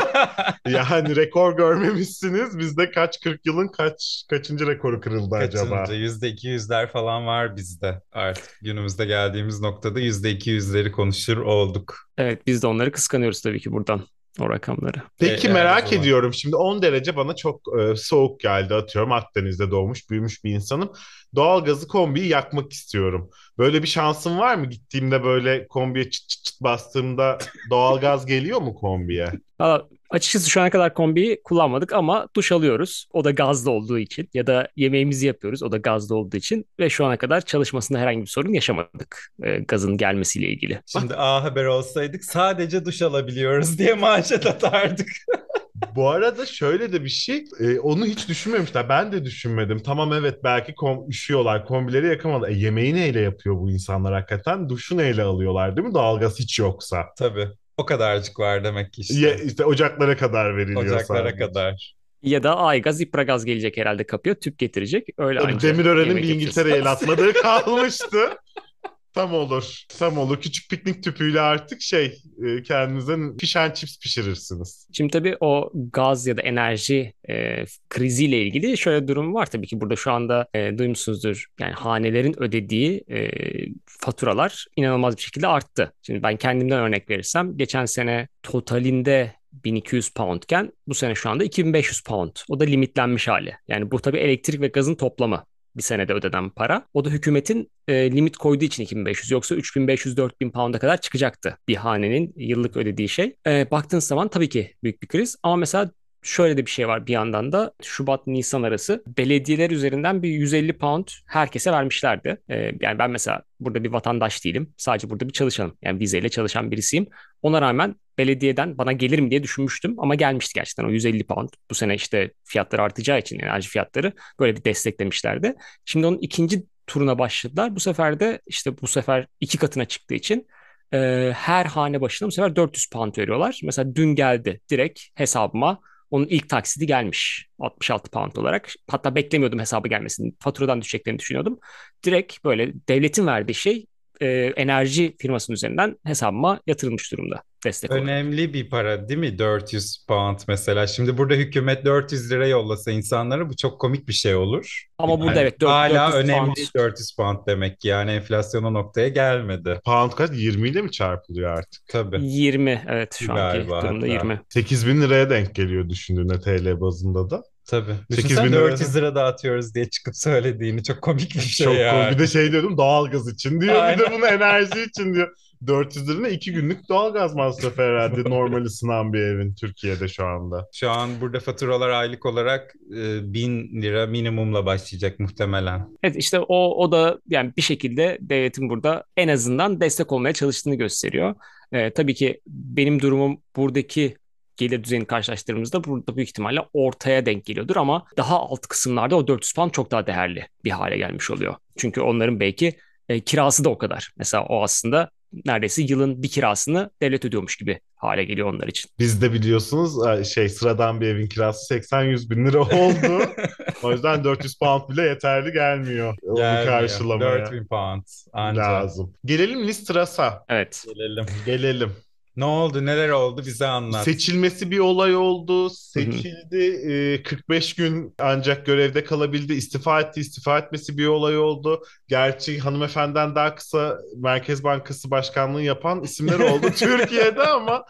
yani rekor görmemişsiniz. Bizde kaç 40 yılın kaç kaçıncı rekoru kırıldı acaba? Kaçıncı? %200'ler falan var bizde artık. Günümüzde geldiğimiz noktada %200'leri konuşur olduk. Evet biz de onları kıskanıyoruz tabii ki buradan o rakamları. Peki E, her merak zaman. ediyorum. Şimdi 10 derece bana çok e, soğuk geldi atıyorum. Akdeniz'de doğmuş, büyümüş bir insanım. Doğalgazı kombiyi yakmak istiyorum. Böyle bir şansım var mı? Gittiğimde böyle kombiye çıt çıt çıt bastığımda doğalgaz geliyor mu kombiye? Valla açıkçası şu ana kadar kombiyi kullanmadık ama duş alıyoruz. O da gazlı olduğu için ya da yemeğimizi yapıyoruz. O da gazlı olduğu için ve şu ana kadar çalışmasında herhangi bir sorun yaşamadık e, gazın gelmesiyle ilgili. Şimdi A Haber olsaydık sadece duş alabiliyoruz diye manşet atardık. Bu arada şöyle de bir şey, e, onu hiç düşünmemişler. Ben de düşünmedim. Tamam evet belki kom üşüyorlar, kombileri yakamadı. E, yemeği neyle yapıyor bu insanlar hakikaten? Duşu neyle alıyorlar değil mi? Doğalgaz hiç yoksa. Tabii. O kadarcık var demek ki işte. Ya, işte ocaklara kadar veriliyor Ocaklara sadece. kadar. Ya da Aygaz, İpragaz gelecek herhalde kapıya. Tüp getirecek. Öyle Tabii Demirören'in yemek bir. İngiltere'ye el atmadığı kalmıştı. Tam olur. Tam olur. Küçük piknik tüpüyle artık şey e, kendinize fish and chips pişirirsiniz. Şimdi tabii o gaz ya da enerji e, kriziyle ilgili şöyle durum var tabii ki burada şu anda e, duymuşsunuzdur. Yani hanelerin ödediği e, faturalar inanılmaz bir şekilde arttı. Şimdi ben kendimden örnek verirsem geçen sene totalinde 1200 poundken bu sene şu anda 2500 pound. O da limitlenmiş hali. Yani bu tabii elektrik ve gazın toplamı bir senede ödenen para. O da hükümetin e, limit koyduğu için 2500 yoksa 3500-4000 pound'a kadar çıkacaktı bir hanenin yıllık ödediği şey. E, baktığın zaman tabii ki büyük bir kriz ama mesela şöyle de bir şey var bir yandan da Şubat-Nisan arası belediyeler üzerinden bir 150 pound herkese vermişlerdi. Ee, yani ben mesela burada bir vatandaş değilim. Sadece burada bir çalışanım. Yani vizeyle çalışan birisiyim. Ona rağmen belediyeden bana gelir mi diye düşünmüştüm ama gelmişti gerçekten o 150 pound. Bu sene işte fiyatlar artacağı için enerji fiyatları böyle bir desteklemişlerdi. Şimdi onun ikinci turuna başladılar. Bu sefer de işte bu sefer iki katına çıktığı için e, her hane başına bu sefer 400 pound veriyorlar. Mesela dün geldi direkt hesabıma onun ilk taksidi gelmiş 66 pound olarak. Hatta beklemiyordum hesabı gelmesini. Faturadan düşeceklerini düşünüyordum. Direkt böyle devletin verdiği şey e, enerji firmasının üzerinden hesabıma yatırılmış durumda destek olarak. Önemli bir para değil mi? 400 pound mesela. Şimdi burada hükümet 400 lira yollasa insanlara bu çok komik bir şey olur. Ama burada evet, dört- hala 400 önemli pound. 400 pound demek ki. Yani enflasyon o noktaya gelmedi. Pound kaç? 20 ile mi çarpılıyor artık? Tabii. 20 evet şu anki Galiba durumda hatta. 20. 8 bin liraya denk geliyor düşündüğünde TL bazında da. Tabii. 8 Düşünsene bin lira. 400 lira dağıtıyoruz diye çıkıp söylediğini çok komik bir şey Çok yani. cool. Bir de şey diyordum doğalgaz için diyor. Bir Aynen. de bunu enerji için diyor. 400 lirına 2 günlük doğalgaz masrafı herhalde normal ısınan bir evin Türkiye'de şu anda. Şu an burada faturalar aylık olarak e, 1000 lira minimumla başlayacak muhtemelen. Evet işte o o da yani bir şekilde devletin burada en azından destek olmaya çalıştığını gösteriyor. Ee, tabii ki benim durumum buradaki gelir düzeyini karşılaştırdığımızda burada büyük ihtimalle ortaya denk geliyordur ama daha alt kısımlarda o 400 pound çok daha değerli bir hale gelmiş oluyor. Çünkü onların belki e, kirası da o kadar. Mesela o aslında neredeyse yılın bir kirasını devlet ödüyormuş gibi hale geliyor onlar için. Bizde biliyorsunuz e, şey sıradan bir evin kirası 80-100 bin lira oldu. o yüzden 400 pound bile yeterli gelmiyor. Onu Gelmiyor. karşılamaya 4000 pound anca. lazım. Gelelim Listras'a. Evet. Gelelim. Gelelim. Ne oldu? Neler oldu? Bize anlat. Seçilmesi bir olay oldu. Seçildi. e, 45 gün ancak görevde kalabildi. İstifa etti. İstifa etmesi bir olay oldu. Gerçi hanımefendiden daha kısa Merkez Bankası Başkanlığı yapan isimler oldu Türkiye'de ama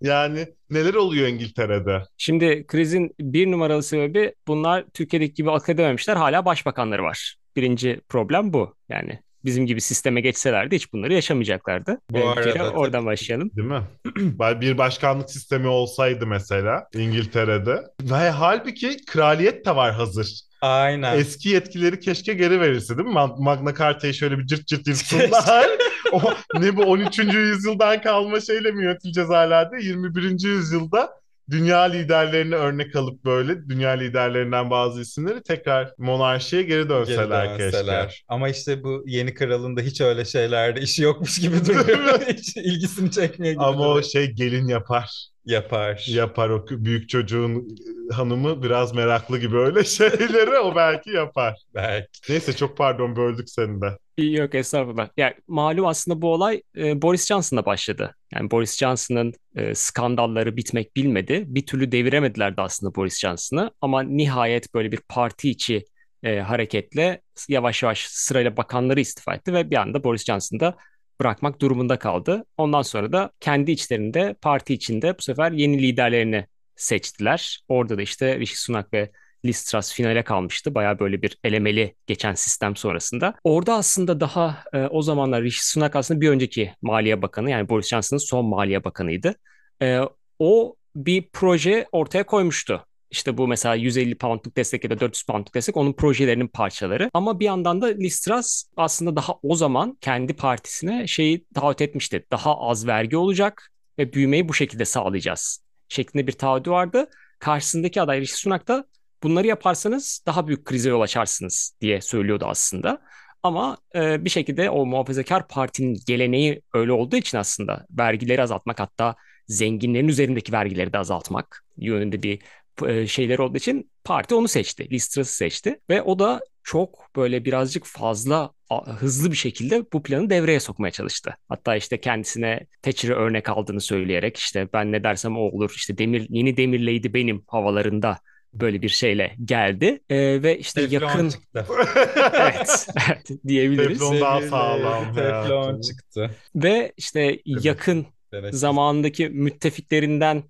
yani neler oluyor İngiltere'de? Şimdi krizin bir numaralı sebebi bunlar Türkiye'deki gibi akıl edememişler. Hala başbakanları var. Birinci problem bu. Yani bizim gibi sisteme geçselerdi hiç bunları yaşamayacaklardı. Bu Ee, arada kere oradan başlayalım. Değil mi? bir başkanlık sistemi olsaydı mesela İngiltere'de. Ve halbuki kraliyet de var hazır. Aynen. Eski yetkileri keşke geri verirse değil mi? Ma- Magna Carta'yı şöyle bir cırt cırt yırtsınlar. o, ne bu 13. yüzyıldan kalma şeyle mi yönetileceğiz hala de 21. yüzyılda dünya liderlerini örnek alıp böyle dünya liderlerinden bazı isimleri tekrar monarşiye geri Geri dönseler, dönseler. keşke. Ama işte bu yeni kralın da hiç öyle şeylerde işi yokmuş gibi duruyor. hiç ilgisini çekmiyor gibi Ama o duruyor. şey gelin yapar. Yapar. Yapar o büyük çocuğun e, hanımı biraz meraklı gibi öyle şeyleri o belki yapar. Belki. Neyse çok pardon böldük seni de. Yok estağfurullah. Yani malum aslında bu olay e, Boris Johnson'la başladı. Yani Boris Johnson'ın e, skandalları bitmek bilmedi. Bir türlü deviremediler de aslında Boris Johnson'ı. Ama nihayet böyle bir parti içi e, hareketle yavaş yavaş sırayla bakanları istifa etti ve bir anda Boris Johnson da bırakmak durumunda kaldı. Ondan sonra da kendi içlerinde parti içinde bu sefer yeni liderlerini seçtiler. Orada da işte Rishi Sunak ve Liz Truss finale kalmıştı. Baya böyle bir elemeli geçen sistem sonrasında. Orada aslında daha e, o zamanlar Rishi Sunak aslında bir önceki Maliye Bakanı yani Boris Johnson'ın son Maliye Bakanıydı. E, o bir proje ortaya koymuştu. İşte bu mesela 150 poundluk destek ya da 400 poundluk destek onun projelerinin parçaları. Ama bir yandan da Liz Truss aslında daha o zaman kendi partisine şeyi taahhüt etmişti. Daha az vergi olacak ve büyümeyi bu şekilde sağlayacağız şeklinde bir taahhüdü vardı. Karşısındaki aday Rishi Sunak da bunları yaparsanız daha büyük krize yol açarsınız diye söylüyordu aslında. Ama e, bir şekilde o muhafazakar partinin geleneği öyle olduğu için aslında vergileri azaltmak hatta zenginlerin üzerindeki vergileri de azaltmak yönünde bir şeyleri olduğu için parti onu seçti. Listras'ı seçti ve o da çok böyle birazcık fazla hızlı bir şekilde bu planı devreye sokmaya çalıştı. Hatta işte kendisine Thatcher'ı örnek aldığını söyleyerek işte ben ne dersem o olur işte demir yeni demir lady benim havalarında böyle bir şeyle geldi Ee, ve işte Teflon yakın çıktı. evet, evet diyebiliriz. Teflon daha sağlam Teflon çıktı. Ve işte yakın Evet. zamanındaki müttefiklerinden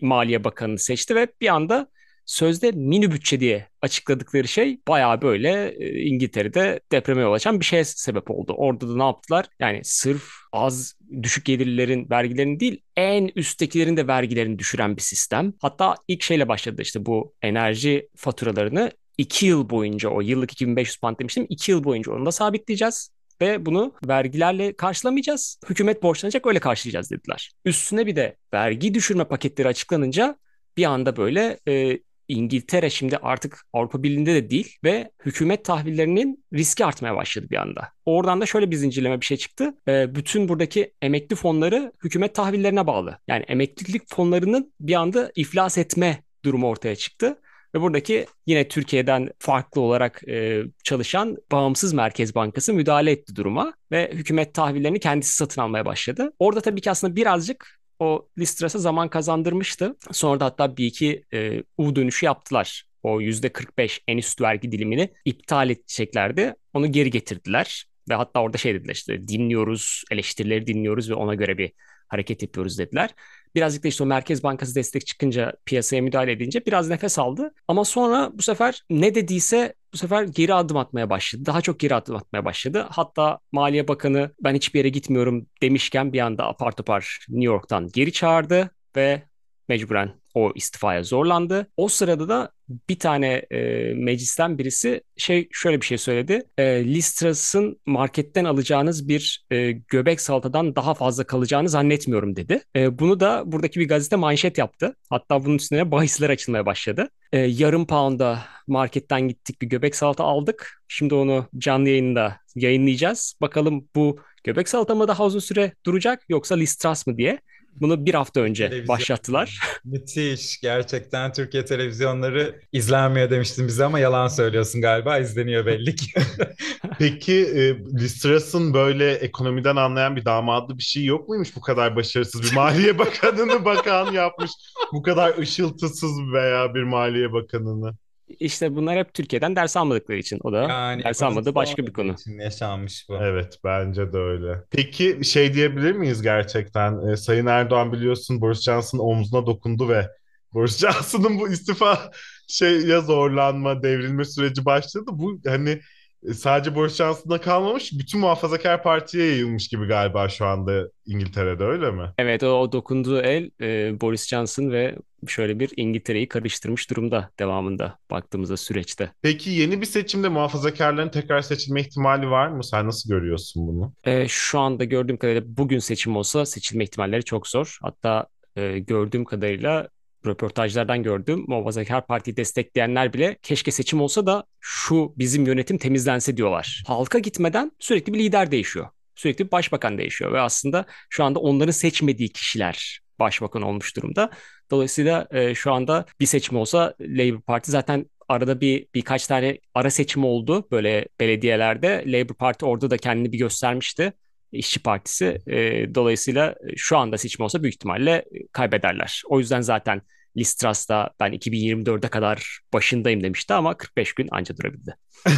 Maliye Bakanı'nı seçti ve bir anda sözde mini bütçe diye açıkladıkları şey bayağı böyle e, İngiltere'de depreme yol açan bir şeye sebep oldu. Orada da ne yaptılar? Yani sırf az düşük gelirlilerin vergilerini değil en üsttekilerin de vergilerini düşüren bir sistem. Hatta ilk şeyle başladı işte bu enerji faturalarını 2 yıl boyunca o yıllık 2500 pound demiştim 2 yıl boyunca onu da sabitleyeceğiz ve bunu vergilerle karşılamayacağız. Hükümet borçlanacak öyle karşılayacağız dediler. Üstüne bir de vergi düşürme paketleri açıklanınca bir anda böyle e, İngiltere şimdi artık Avrupa Birliği'nde de değil ve hükümet tahvillerinin riski artmaya başladı bir anda. Oradan da şöyle bir zincirleme bir şey çıktı. E, bütün buradaki emekli fonları hükümet tahvillerine bağlı. Yani emeklilik fonlarının bir anda iflas etme durumu ortaya çıktı. Ve buradaki yine Türkiye'den farklı olarak e, çalışan bağımsız Merkez Bankası müdahale etti duruma ve hükümet tahvillerini kendisi satın almaya başladı. Orada tabii ki aslında birazcık o Listras'a zaman kazandırmıştı. Sonra da hatta bir iki e, U dönüşü yaptılar. O %45 en üst vergi dilimini iptal edeceklerdi. Onu geri getirdiler. Ve hatta orada şey dediler işte dinliyoruz, eleştirileri dinliyoruz ve ona göre bir hareket yapıyoruz dediler. Birazcık da işte o Merkez Bankası destek çıkınca piyasaya müdahale edince biraz nefes aldı. Ama sonra bu sefer ne dediyse bu sefer geri adım atmaya başladı. Daha çok geri adım atmaya başladı. Hatta Maliye Bakanı ben hiçbir yere gitmiyorum demişken bir anda apar topar New York'tan geri çağırdı ve mecburen o istifaya zorlandı. O sırada da bir tane e, meclisten birisi şey şöyle bir şey söyledi. E, Listras'ın marketten alacağınız bir e, göbek salatadan daha fazla kalacağını zannetmiyorum dedi. E, bunu da buradaki bir gazete manşet yaptı. Hatta bunun üstüne bahisler açılmaya başladı. E, yarım pound'a marketten gittik bir göbek salata aldık. Şimdi onu canlı yayında yayınlayacağız. Bakalım bu göbek salata mı daha uzun süre duracak yoksa Listras mı diye. Bunu bir hafta önce Televizyon. başlattılar. Müthiş. Gerçekten Türkiye televizyonları izlenmiyor demiştin bize ama yalan söylüyorsun galiba. İzleniyor belli ki. Peki e, Listras'ın böyle ekonomiden anlayan bir damadı bir şey yok muymuş bu kadar başarısız bir maliye bakanını bakan yapmış. Bu kadar ışıltısız veya bir maliye bakanını. İşte bunlar hep Türkiye'den ders almadıkları için. O da Yani ders almadığı başka bir konu. için yaşanmış bu. Evet bence de öyle. Peki şey diyebilir miyiz gerçekten? E, Sayın Erdoğan biliyorsun Boris Johnson'ın omzuna dokundu ve Boris Johnson'ın bu istifa şey ya zorlanma, devrilme süreci başladı. Bu hani e, sadece Boris Johnson'da kalmamış, bütün muhafazakar partiye yayılmış gibi galiba şu anda İngiltere'de öyle mi? Evet o, o dokunduğu el e, Boris Johnson ve şöyle bir İngiltere'yi karıştırmış durumda devamında baktığımızda süreçte. Peki yeni bir seçimde muhafazakarların tekrar seçilme ihtimali var mı? Sen nasıl görüyorsun bunu? E, şu anda gördüğüm kadarıyla bugün seçim olsa seçilme ihtimalleri çok zor. Hatta e, gördüğüm kadarıyla röportajlardan gördüm. Muhafazakar Parti'yi destekleyenler bile keşke seçim olsa da şu bizim yönetim temizlense diyorlar. Halka gitmeden sürekli bir lider değişiyor. Sürekli bir başbakan değişiyor ve aslında şu anda onların seçmediği kişiler başbakan olmuş durumda. Dolayısıyla e, şu anda bir seçim olsa Labour Parti zaten arada bir birkaç tane ara seçim oldu böyle belediyelerde. Labour Parti orada da kendini bir göstermişti. İşçi Partisi. E, dolayısıyla şu anda seçim olsa büyük ihtimalle kaybederler. O yüzden zaten Da ben 2024'e kadar başındayım demişti ama 45 gün anca durabildi.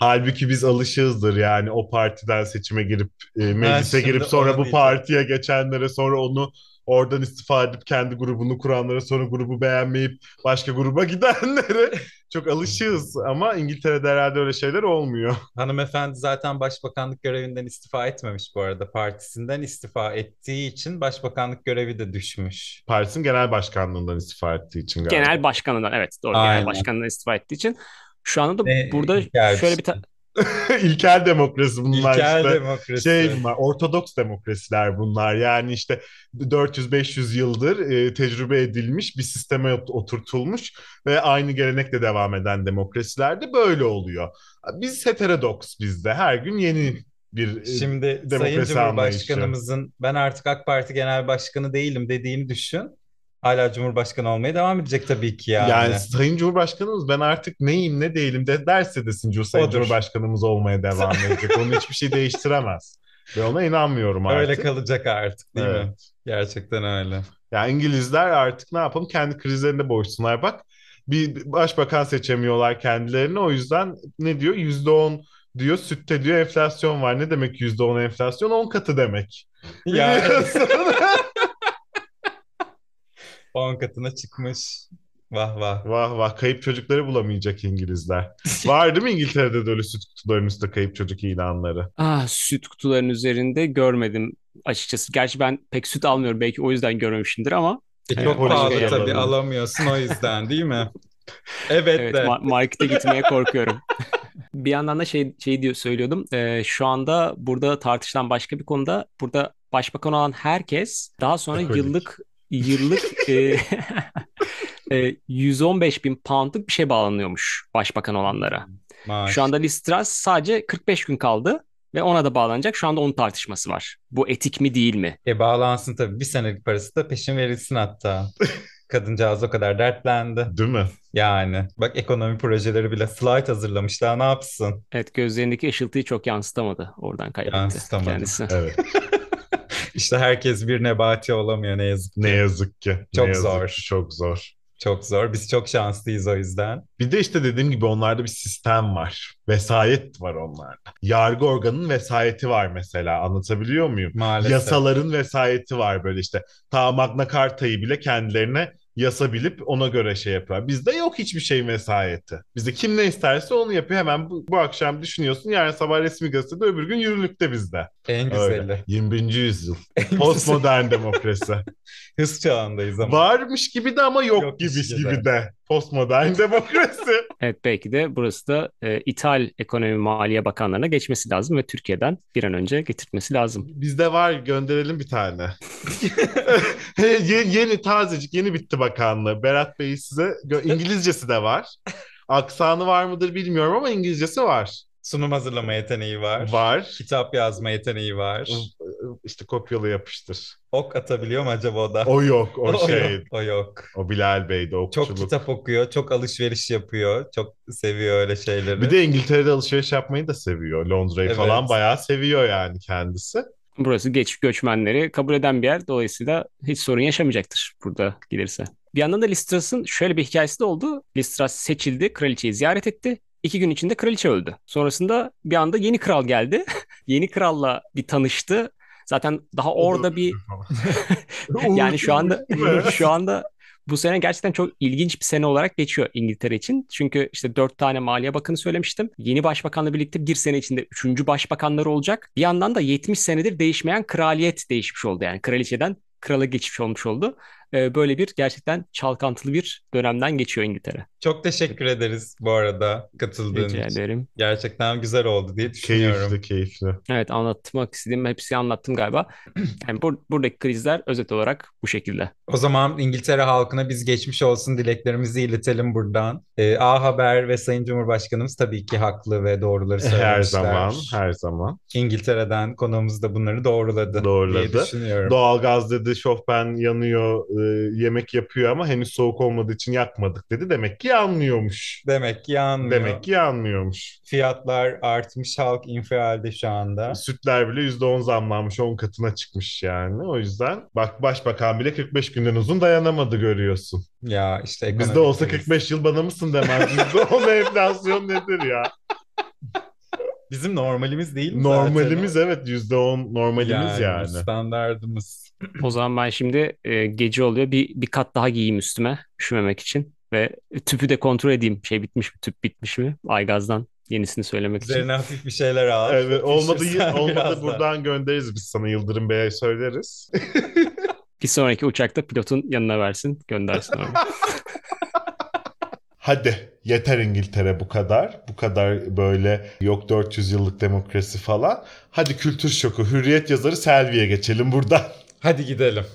Halbuki biz alışığızdır yani o partiden seçime girip e, meclise girip sonra bu partiye geçenlere sonra onu oradan istifa edip kendi grubunu kuranlara sonra grubu beğenmeyip başka gruba gidenlere çok alışığız ama İngiltere'de herhalde öyle şeyler olmuyor. Hanımefendi zaten başbakanlık görevinden istifa etmemiş bu arada. Partisinden istifa ettiği için başbakanlık görevi de düşmüş. Paris'in genel başkanlığından istifa ettiği için galiba. Genel başkanından evet doğru Aynen. genel başkanından istifa ettiği için şu anda da Ne burada şöyle bir bir ta- İlkel demokrasi bunlar İlkel işte. demokrasi. Şey bunlar, ortodoks demokrasiler bunlar. Yani işte 400-500 yıldır e, tecrübe edilmiş bir sisteme ot- oturtulmuş ve aynı gelenekle devam eden demokrasilerde böyle oluyor. Biz heterodoks bizde. Her gün yeni bir e, Şimdi Sayın Cumhurbaşkanımızın ben artık AK Parti Genel Başkanı değilim dediğini düşün. Hala Cumhurbaşkanı olmaya devam edecek tabii ki yani. Yani Sayın Cumhurbaşkanımız ben artık neyim ne değilim de derse desin Sayın Odur. Cumhurbaşkanımız olmaya devam edecek. Onu hiçbir şey değiştiremez. Ve ona inanmıyorum artık. Öyle kalacak artık değil mi? Evet. Gerçekten öyle. Yani İngilizler artık ne yapalım kendi krizlerinde boğuşsunlar. Bak bir başbakan seçemiyorlar kendilerini. O yüzden ne diyor? Yüzde on diyor sütte diyor enflasyon var. Ne demek yüzde on enflasyon? On katı demek. Ya 10 katına çıkmış. Vah vah. vah vah kayıp çocukları bulamayacak İngilizler. Var değil mi İngiltere'de de öyle süt kutularının üstünde kayıp çocuk ilanları? Ah süt kutularının üzerinde görmedim açıkçası. Gerçi ben pek süt almıyorum belki o yüzden görmemişimdir ama E, çok polis pahalı tabii alamıyorsun o yüzden değil mi? Evet, evet de. ma- markete gitmeye korkuyorum. Bir yandan da şey şey diyor söylüyordum. Ee, şu anda burada tartışılan başka bir konuda burada başbakan olan herkes daha sonra Alkolik. yıllık yıllık e, e, 115 bin poundluk bir şey bağlanıyormuş başbakan olanlara. Maaş. Şu anda Liz Truss sadece 45 gün kaldı ve ona da bağlanacak. Şu anda onun tartışması var. Bu etik mi değil mi? E bağlansın tabii. Bir senelik parası da peşin verilsin hatta. Kadıncağız o kadar dertlendi. Değil mi? Yani bak ekonomi projeleri bile slide hazırlamış daha ne yapsın? Evet gözlerindeki ışıltıyı çok yansıtamadı. Oradan kaybetti Yansıtamadı. kendisi. Evet. İşte herkes bir nebati olamıyor ne yazık ki. Ne yazık ki. Ne Çok yazık zor. ki, Çok zor. Çok zor. Biz çok şanslıyız o yüzden. Bir de işte dediğim gibi onlarda bir sistem var. Vesayet var onlarda. Yargı organının vesayeti var mesela. Anlatabiliyor muyum? Maalesef. Yasaların vesayeti var böyle işte. Ta Magna Carta'yı bile kendilerine yasa bilip ona göre şey yapıyor. Bizde yok hiçbir şeyin vesayeti. Bizde kim ne isterse onu yapıyor. Hemen bu, bu akşam düşünüyorsun. Yarın sabah resmi gazetede öbür gün yürürlükte bizde. En Öyle. güzeli. 21. yüzyıl. Postmodern demokrasi. Hız çağındayız ama. Varmış gibi de ama yok Yokmuş gibi gibi de. gibi de. Postmodern demokrasi. Evet belki de burası da e, ithal ekonomi maliye bakanlarına geçmesi lazım ve Türkiye'den bir an önce getirtmesi lazım. Bizde var gönderelim bir tane. yeni, yeni tazecik yeni bitti bakanlığı. Berat Bey size gö- İngilizcesi de var. Aksanı var mıdır bilmiyorum ama İngilizcesi var. Sunum hazırlama yeteneği var. Var. Kitap yazma yeteneği var. İşte kopyala yapıştır. Ok atabiliyor mu acaba o da? O yok o O şey. yok. O yok. O Bilal Bey'de okçuluk. Çok kitap okuyor, çok alışveriş yapıyor, çok seviyor öyle şeyleri. Bir de İngiltere'de alışveriş yapmayı da seviyor. Londra'yı Evet. falan bayağı seviyor yani kendisi. Burası geç göçmenleri kabul eden bir yer. Dolayısıyla hiç sorun yaşamayacaktır burada gelirse. Bir yandan da Liz Truss'ın şöyle bir hikayesi de oldu. Liz Truss seçildi, kraliçeyi ziyaret etti. İki gün içinde kraliçe öldü. Sonrasında bir anda yeni kral geldi. yeni kralla bir tanıştı. Zaten daha orada bir yani şu anda şu anda bu sene gerçekten çok ilginç bir sene olarak geçiyor İngiltere için. Çünkü işte dört tane Maliye Bakanı söylemiştim. Yeni başbakanla birlikte bir sene içinde üçüncü başbakanları olacak. Bir yandan da 70 senedir değişmeyen kraliyet değişmiş oldu. Yani kraliçeden krala geçmiş olmuş oldu. Ee, Böyle bir gerçekten çalkantılı bir dönemden geçiyor İngiltere. Çok teşekkür ederiz bu arada katıldığın Rica için. ederim. Gerçekten güzel oldu diye düşünüyorum. Keyifli keyifli. Evet anlatmak istediğim hepsini anlattım galiba. Yani bur- buradaki krizler özet olarak bu şekilde. O zaman İngiltere halkına biz geçmiş olsun dileklerimizi iletelim buradan. Ee, A Haber ve Sayın Cumhurbaşkanımız tabii ki haklı ve doğruları söylemişler. Her zaman her zaman. İngiltere'den konuğumuz da bunları doğruladı, Doğruladı. diye düşünüyorum. Doğalgaz dedi şofben yanıyor e, yemek yapıyor ama henüz soğuk olmadığı için yakmadık dedi. Demek ki yanmıyormuş. Demek ki yanmıyor. Demek ki yanmıyormuş. Fiyatlar artmış, halk infialde şu anda. Sütler bile %10 zamlanmış 10 katına çıkmış yani. O yüzden bak başbakan bile 45 günden uzun dayanamadı görüyorsun. Ya işte Bizde olsa kriz. 45 yıl bana mısın demez. %10 enflasyon nedir ya? Bizim normalimiz değil mi Normalimiz zaten? evet %10 normalimiz yani. Standardımız. O zaman ben şimdi e, gece oluyor bir, bir kat daha giyeyim üstüme üşümemek için. Ve tüpü de kontrol edeyim. Şey bitmiş mi? Tüp bitmiş mi? Aygaz'dan yenisini söylemek için. Üzerine hafif bir şeyler al. Evet, olmadı Üşürsen olmadı da. buradan göndeririz biz sana Yıldırım Bey'e söyleriz. Bir sonraki uçakta pilotun yanına versin. Göndersin oraya. Hadi yeter İngiltere bu kadar. Bu kadar böyle yok 400 yıllık demokrasi falan. Hadi kültür şoku. Hürriyet yazarı Selvi'ye geçelim buradan. Hadi gidelim.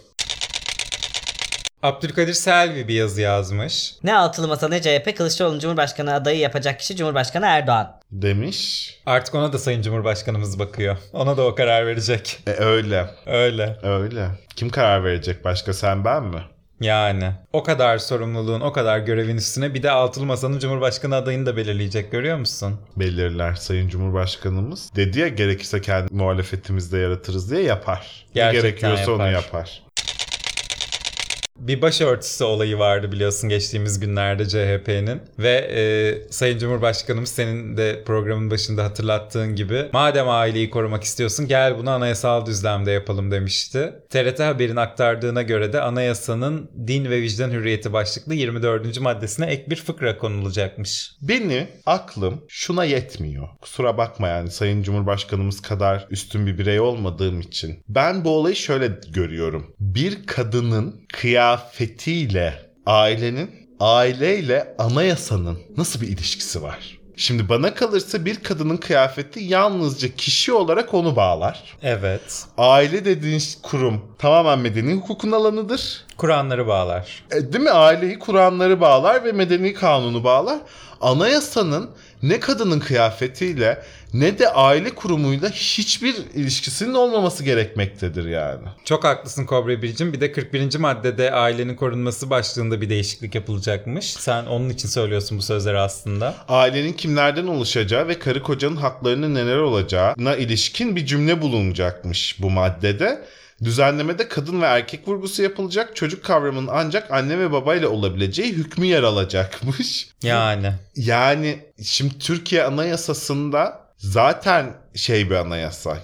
Abdülkadir Selvi bir yazı yazmış. Ne altılı masa ne CHP Kılıçdaroğlu'nun Cumhurbaşkanı adayı yapacak kişi Cumhurbaşkanı Erdoğan. Demiş. Artık ona da Sayın Cumhurbaşkanımız bakıyor. Ona da o karar verecek. E, öyle. Öyle. Öyle. Kim karar verecek başka sen ben mi? Yani o kadar sorumluluğun, o kadar görevin üstüne bir de altılı masanın Cumhurbaşkanı adayını da belirleyecek görüyor musun? Belirler Sayın Cumhurbaşkanımız. Dedi ya gerekirse kendi muhalefetimizde yaratırız diye yapar. Ne Gerçekten gerekiyorsa onu yapar. Bir başörtüsü olayı vardı biliyorsun geçtiğimiz günlerde CHP'nin ve e, Sayın Cumhurbaşkanımız senin de programın başında hatırlattığın gibi madem aileyi korumak istiyorsun gel bunu anayasal düzlemde yapalım demişti. TRT Haber'in aktardığına göre de anayasanın din ve vicdan hürriyeti başlıklı 24. maddesine ek bir fıkra konulacakmış. Beni aklım şuna yetmiyor. Kusura bakma yani Sayın Cumhurbaşkanımız kadar üstün bir birey olmadığım için. Ben bu olayı şöyle görüyorum. Bir kadının kıyafetiyle ailenin, aileyle anayasanın nasıl bir ilişkisi var? Şimdi bana kalırsa bir kadının kıyafeti yalnızca kişi olarak onu bağlar. Evet. Aile dediğin kurum tamamen medeni hukukun alanıdır. Kur'anları bağlar. E, değil mi? Aileyi kuranları bağlar ve medeni kanunu bağlar. Anayasanın ne kadının kıyafetiyle ne de aile kurumuyla hiçbir ilişkisinin olmaması gerekmektedir yani. Çok haklısın Kobra Biricim. Bir de 41. maddede ailenin korunması başlığında bir değişiklik yapılacakmış. Sen onun için söylüyorsun bu sözleri aslında. Ailenin kimlerden oluşacağı ve karı kocanın haklarının neler olacağına ilişkin bir cümle bulunacakmış bu maddede. Düzenlemede kadın ve erkek vurgusu yapılacak. Çocuk kavramının ancak anne ve babayla olabileceği hükmü yer alacakmış. Yani. Yani şimdi Türkiye Anayasası'nda zaten şey bir anayasa.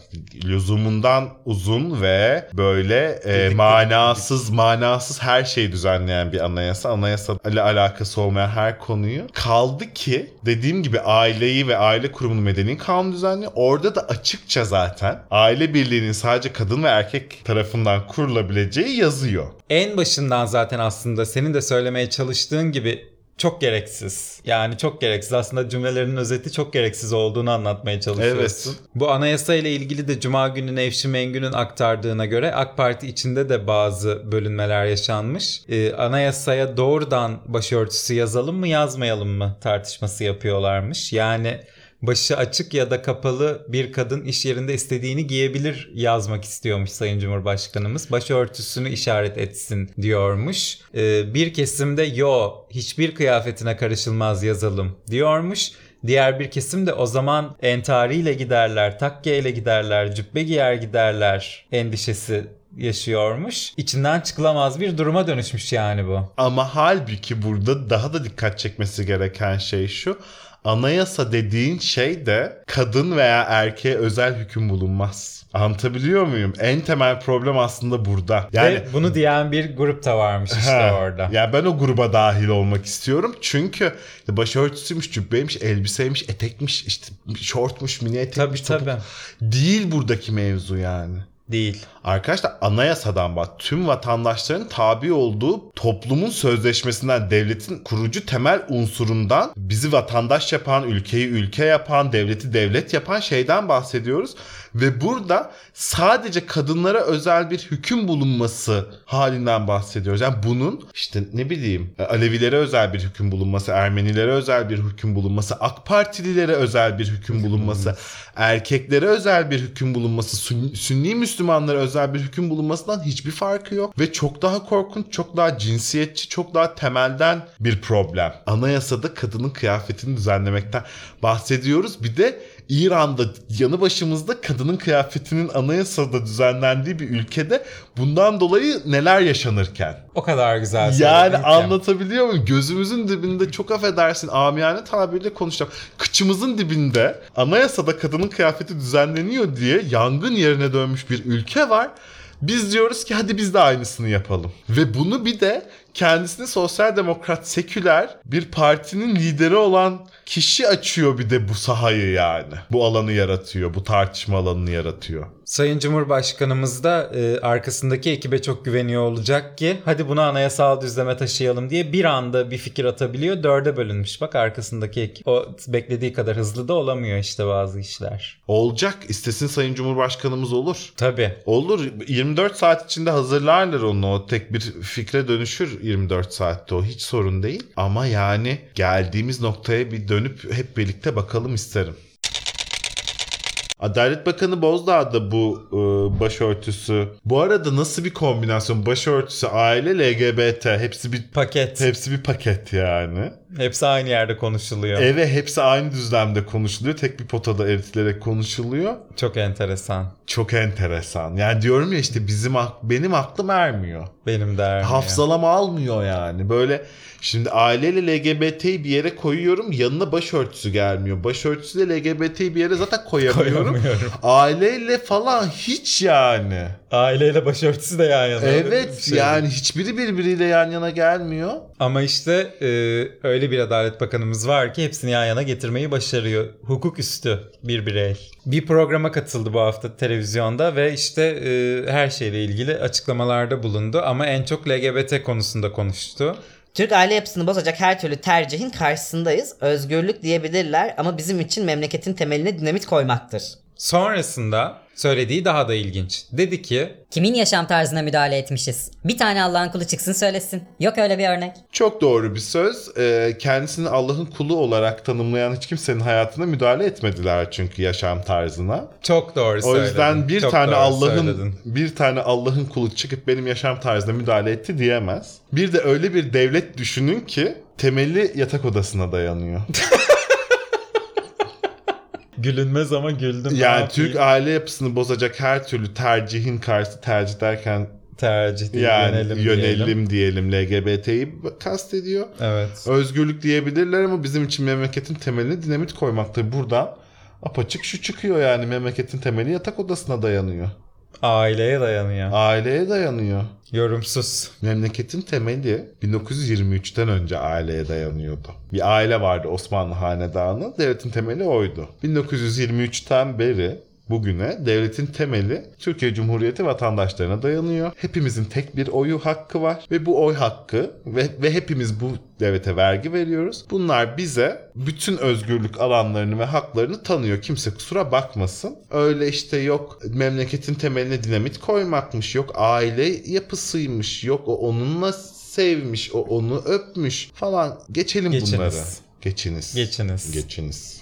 Lüzumundan uzun ve böyle e, manasız manasız her şeyi düzenleyen bir anayasa. Anayasa ile alakası olmayan her konuyu. Kaldı ki dediğim gibi aileyi ve aile kurumunu medeni kanun düzenliyor. Orada da açıkça zaten aile birliğinin sadece kadın ve erkek tarafından kurulabileceği yazıyor. En başından zaten aslında senin de söylemeye çalıştığın gibi çok gereksiz. Yani çok gereksiz. Aslında cümlelerinin özeti çok gereksiz olduğunu anlatmaya çalışıyorsun. Evet. Bu anayasa ile ilgili de Cuma günü Nevşin Mengü'nün aktardığına göre AK Parti içinde de bazı bölünmeler yaşanmış. Ee, anayasaya doğrudan başörtüsü yazalım mı yazmayalım mı tartışması yapıyorlarmış. Yani başı açık ya da kapalı bir kadın iş yerinde istediğini giyebilir yazmak istiyormuş Sayın Cumhurbaşkanımız. Başörtüsünü işaret etsin diyormuş. Ee, bir kesimde yo hiçbir kıyafetine karışılmaz yazalım diyormuş. Diğer bir kesim de o zaman entariyle giderler, takkeyle giderler, cübbe giyer giderler endişesi yaşıyormuş. İçinden çıkılamaz bir duruma dönüşmüş yani bu. Ama halbuki burada daha da dikkat çekmesi gereken şey şu. Anayasa dediğin şey de kadın veya erkeğe özel hüküm bulunmaz. Anlatabiliyor muyum? En temel problem aslında burada. Yani Ve bunu diyen bir grup da varmış işte Ha, orada. Yani ben o gruba dahil olmak istiyorum. Çünkü başörtüsüymüş, cübbeymiş, elbiseymiş, etekmiş, işte şortmuş, mini etekmiş. Tabii, topuk. tabii. Değil buradaki mevzu yani. Değil. Arkadaşlar anayasadan bak tüm vatandaşların tabi olduğu toplumun sözleşmesinden devletin kurucu temel unsurundan bizi vatandaş yapan, ülkeyi ülke yapan, devleti devlet yapan şeyden bahsediyoruz. Ve burada sadece kadınlara özel bir hüküm bulunması halinden bahsediyoruz. Yani bunun işte ne bileyim Alevilere özel bir hüküm bulunması, Ermenilere özel bir hüküm bulunması, AK Partililere özel bir hüküm bulunması, erkeklere özel bir hüküm bulunması, Sünni, Sünni Müslümanlara özel bir hüküm bulunmasından hiçbir farkı yok. Ve çok daha korkunç, çok daha cinsiyetçi, çok daha temelden bir problem. Anayasada kadının kıyafetini düzenlemekten bahsediyoruz. Bir de İran'da yanı başımızda kadının kıyafetinin anayasada düzenlendiği bir ülkede bundan dolayı neler yaşanırken. O kadar güzel Yani anlatabiliyor muyum? Gözümüzün dibinde çok affedersin amiyane tabirle konuşacağım. Kıçımızın dibinde anayasada kadının kıyafeti düzenleniyor diye yangın yerine dönmüş bir ülke var. Biz diyoruz ki hadi biz de aynısını yapalım. Ve bunu bir de kendisini sosyal demokrat, seküler bir partinin lideri olan kişi açıyor bir de bu sahayı yani. Bu alanı yaratıyor, bu tartışma alanını yaratıyor. Sayın Cumhurbaşkanımız da e, arkasındaki ekibe çok güveniyor olacak ki hadi bunu anayasal düzleme taşıyalım diye bir anda bir fikir atabiliyor. Dörde bölünmüş bak arkasındaki ekip. O beklediği kadar hızlı da olamıyor işte bazı işler. Olacak. istesin Sayın Cumhurbaşkanımız olur. Tabii. Olur. 24 saat içinde hazırlarlar onu. O tek bir fikre dönüşür 24 saatte o. Hiç sorun değil. Ama yani geldiğimiz noktaya bir dönüp hep birlikte bakalım isterim. Adalet Bakanı Bozdağ da bu e, başörtüsü. Bu arada nasıl bir kombinasyon? Başörtüsü, aile, LGBT hepsi bir Paket. hepsi bir paket yani. Hepsi aynı yerde konuşuluyor. Eve hepsi aynı düzlemde konuşuluyor. Tek bir potada eritilerek konuşuluyor. Çok enteresan. Çok enteresan. Yani diyorum ya işte bizim benim aklım ermiyor. Benim de ermiyor. Hafızalam almıyor yani. Böyle şimdi aileyle LGBT'yi bir yere koyuyorum yanına başörtüsü gelmiyor. Başörtüsüyle LGBT'yi bir yere zaten koyamıyorum. Koyamıyorum. Aileyle falan hiç yani. Aileyle başörtüsü de yan yana. Evet şey. yani hiçbiri birbiriyle yan yana gelmiyor. Ama işte e, öyle bir Adalet Bakanımız var ki hepsini yan yana getirmeyi başarıyor. Hukuk üstü bir birey. Bir programa katıldı bu hafta televizyonda ve işte e, her şeyle ilgili açıklamalarda bulundu. Ama en çok LGBT konusunda konuştu. Türk aile yapısını bozacak her türlü tercihin karşısındayız. Özgürlük diyebilirler ama bizim için memleketin temeline dinamit koymaktır. Sonrasında söylediği daha da ilginç. Dedi ki Kimin yaşam tarzına müdahale etmişiz? Bir tane Allah'ın kulu çıksın söylesin. Yok öyle bir örnek. Çok doğru bir söz. Ee, kendisini Allah'ın kulu olarak tanımlayan hiç kimsenin hayatına müdahale etmediler çünkü yaşam tarzına. çok doğru O söyledin. yüzden bir Çok tane doğru Allah'ın söyledin. bir tane Allah'ın kulu çıkıp benim yaşam tarzına müdahale etti diyemez. Bir de öyle bir devlet düşünün ki temeli yatak odasına dayanıyor. Gülünmez ama güldüm. Yani? Türk aile yapısını bozacak her türlü tercihin karşı tercih derken tercih değil yani yönelim, yönelim, diyelim. diyelim LGBT'yi kastediyor. Evet. Özgürlük diyebilirler ama bizim için memleketin temeline dinamit koymakta. Buradan apaçık şu çıkıyor yani memleketin temeli yatak odasına dayanıyor. Aileye dayanıyor. Aileye dayanıyor. Yorumsuz. Memleketin temeli 1923'ten önce aileye dayanıyordu. Bir aile vardı Osmanlı Hanedanı. Devletin temeli oydu. 1923'ten beri bugüne devletin temeli Türkiye Cumhuriyeti vatandaşlarına dayanıyor. Hepimizin tek bir oyu hakkı var ve bu oy hakkı ve, ve hepimiz bu devlete vergi veriyoruz. Bunlar bize bütün özgürlük alanlarını ve haklarını tanıyor. Kimse kusura bakmasın. Öyle işte yok memleketin temeline dinamit koymakmış, yok aile yapısıymış, yok o onunla sevmiş, o onu öpmüş falan. Geçelim Geçiniz. bunları. Geçiniz. Geçiniz. Geçiniz.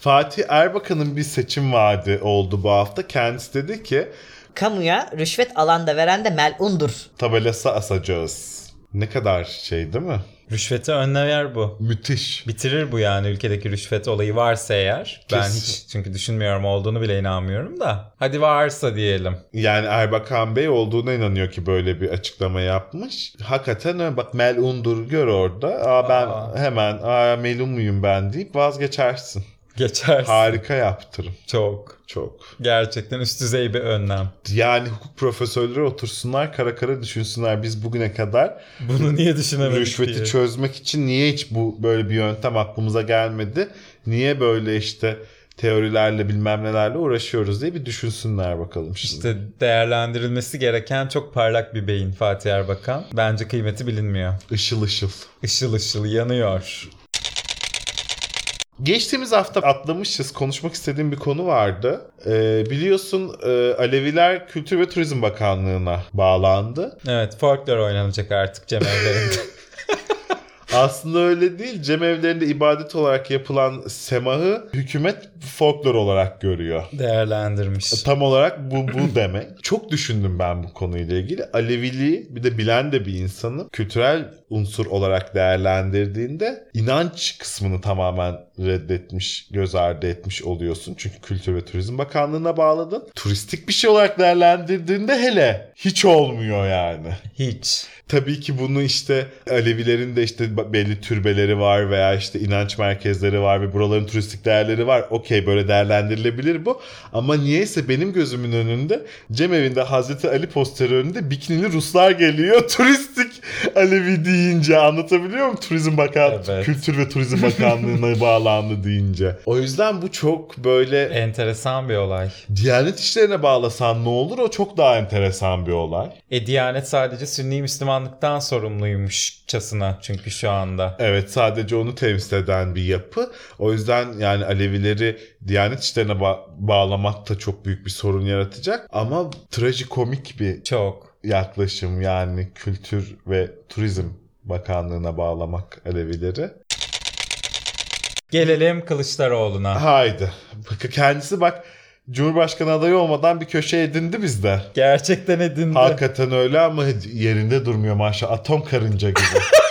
Fatih Erbakan'ın bir seçim vaadi oldu bu hafta. Kendisi dedi ki Kamuya rüşvet alanda veren de melundur. tabelası asacağız. Ne kadar şey değil mi? Rüşveti önler bu. Müthiş. Bitirir bu yani ülkedeki rüşvet olayı varsa eğer. Ben Kesin. hiç çünkü düşünmüyorum olduğunu bile inanmıyorum da. Hadi varsa diyelim. Yani Erbakan Bey olduğuna inanıyor ki böyle bir açıklama yapmış. Hakikaten öyle. Bak melundur gör orada. Aa ben Aa. hemen aa melun muyum ben deyip vazgeçersin. Geçersin. Harika yaptırım. Çok. Çok. Gerçekten üst düzey bir önlem. Yani hukuk profesörleri otursunlar kara kara düşünsünler biz bugüne kadar Bunu niye düşünemedik rüşveti diye. çözmek için niye hiç bu böyle bir yöntem aklımıza gelmedi? Niye böyle işte teorilerle bilmem nelerle uğraşıyoruz diye bir düşünsünler bakalım şimdi. İşte değerlendirilmesi gereken çok parlak bir beyin Fatih Erbakan. Bence kıymeti bilinmiyor. Işıl ışıl. Işıl ışıl yanıyor. Geçtiğimiz hafta atlamışız. Konuşmak istediğim bir konu vardı. Ee, biliyorsun e, Aleviler Kültür ve Turizm Bakanlığı'na bağlandı. Evet folklor oynanacak artık cemevlerinde. Aslında öyle değil. Cemevlerinde ibadet olarak yapılan semahı hükümet folklor olarak görüyor. Değerlendirmiş. Tam olarak bu bu demek. Çok düşündüm ben bu konuyla ilgili. Aleviliği bir de bilen de bir insanı kültürel unsur olarak değerlendirdiğinde inanç kısmını tamamen reddetmiş, göz ardı etmiş oluyorsun. Çünkü Kültür ve Turizm Bakanlığı'na bağladın. Turistik bir şey olarak değerlendirdiğinde hele hiç olmuyor yani. Hiç. Tabii ki bunu işte Alevilerin de işte belli türbeleri var veya işte inanç merkezleri var ve buraların turistik değerleri var. Okey böyle değerlendirilebilir bu. Ama niyeyse benim gözümün önünde Cemevi'nde Hazreti Ali posteri önünde bikinili Ruslar geliyor. Turistik Alevi deyince anlatabiliyor muyum? Turizm Bakan Evet. Kültür ve Turizm Bakanlığı'na bağlandı deyince. O yüzden bu çok böyle Enteresan bir olay. Diyanet işlerine bağlasan ne olur? O çok daha enteresan bir olay. E Diyanet sadece Sünni Müslümanlıktan sorumluymuşçasına çünkü şu anda. Evet sadece onu temsil eden bir yapı. O yüzden yani Alevileri Diyanet işlerine ba- bağlamak da çok büyük bir sorun yaratacak. Ama trajikomik bir Çok. yaklaşım yani Kültür ve Turizm Bakanlığı'na bağlamak Alevileri. Gelelim Kılıçdaroğlu'na. Haydi. Bak kendisi bak Cumhurbaşkanı adayı olmadan bir köşe edindi bizde. Gerçekten edindi. Hakikaten öyle ama yerinde durmuyor maşallah. Atom karınca gibi.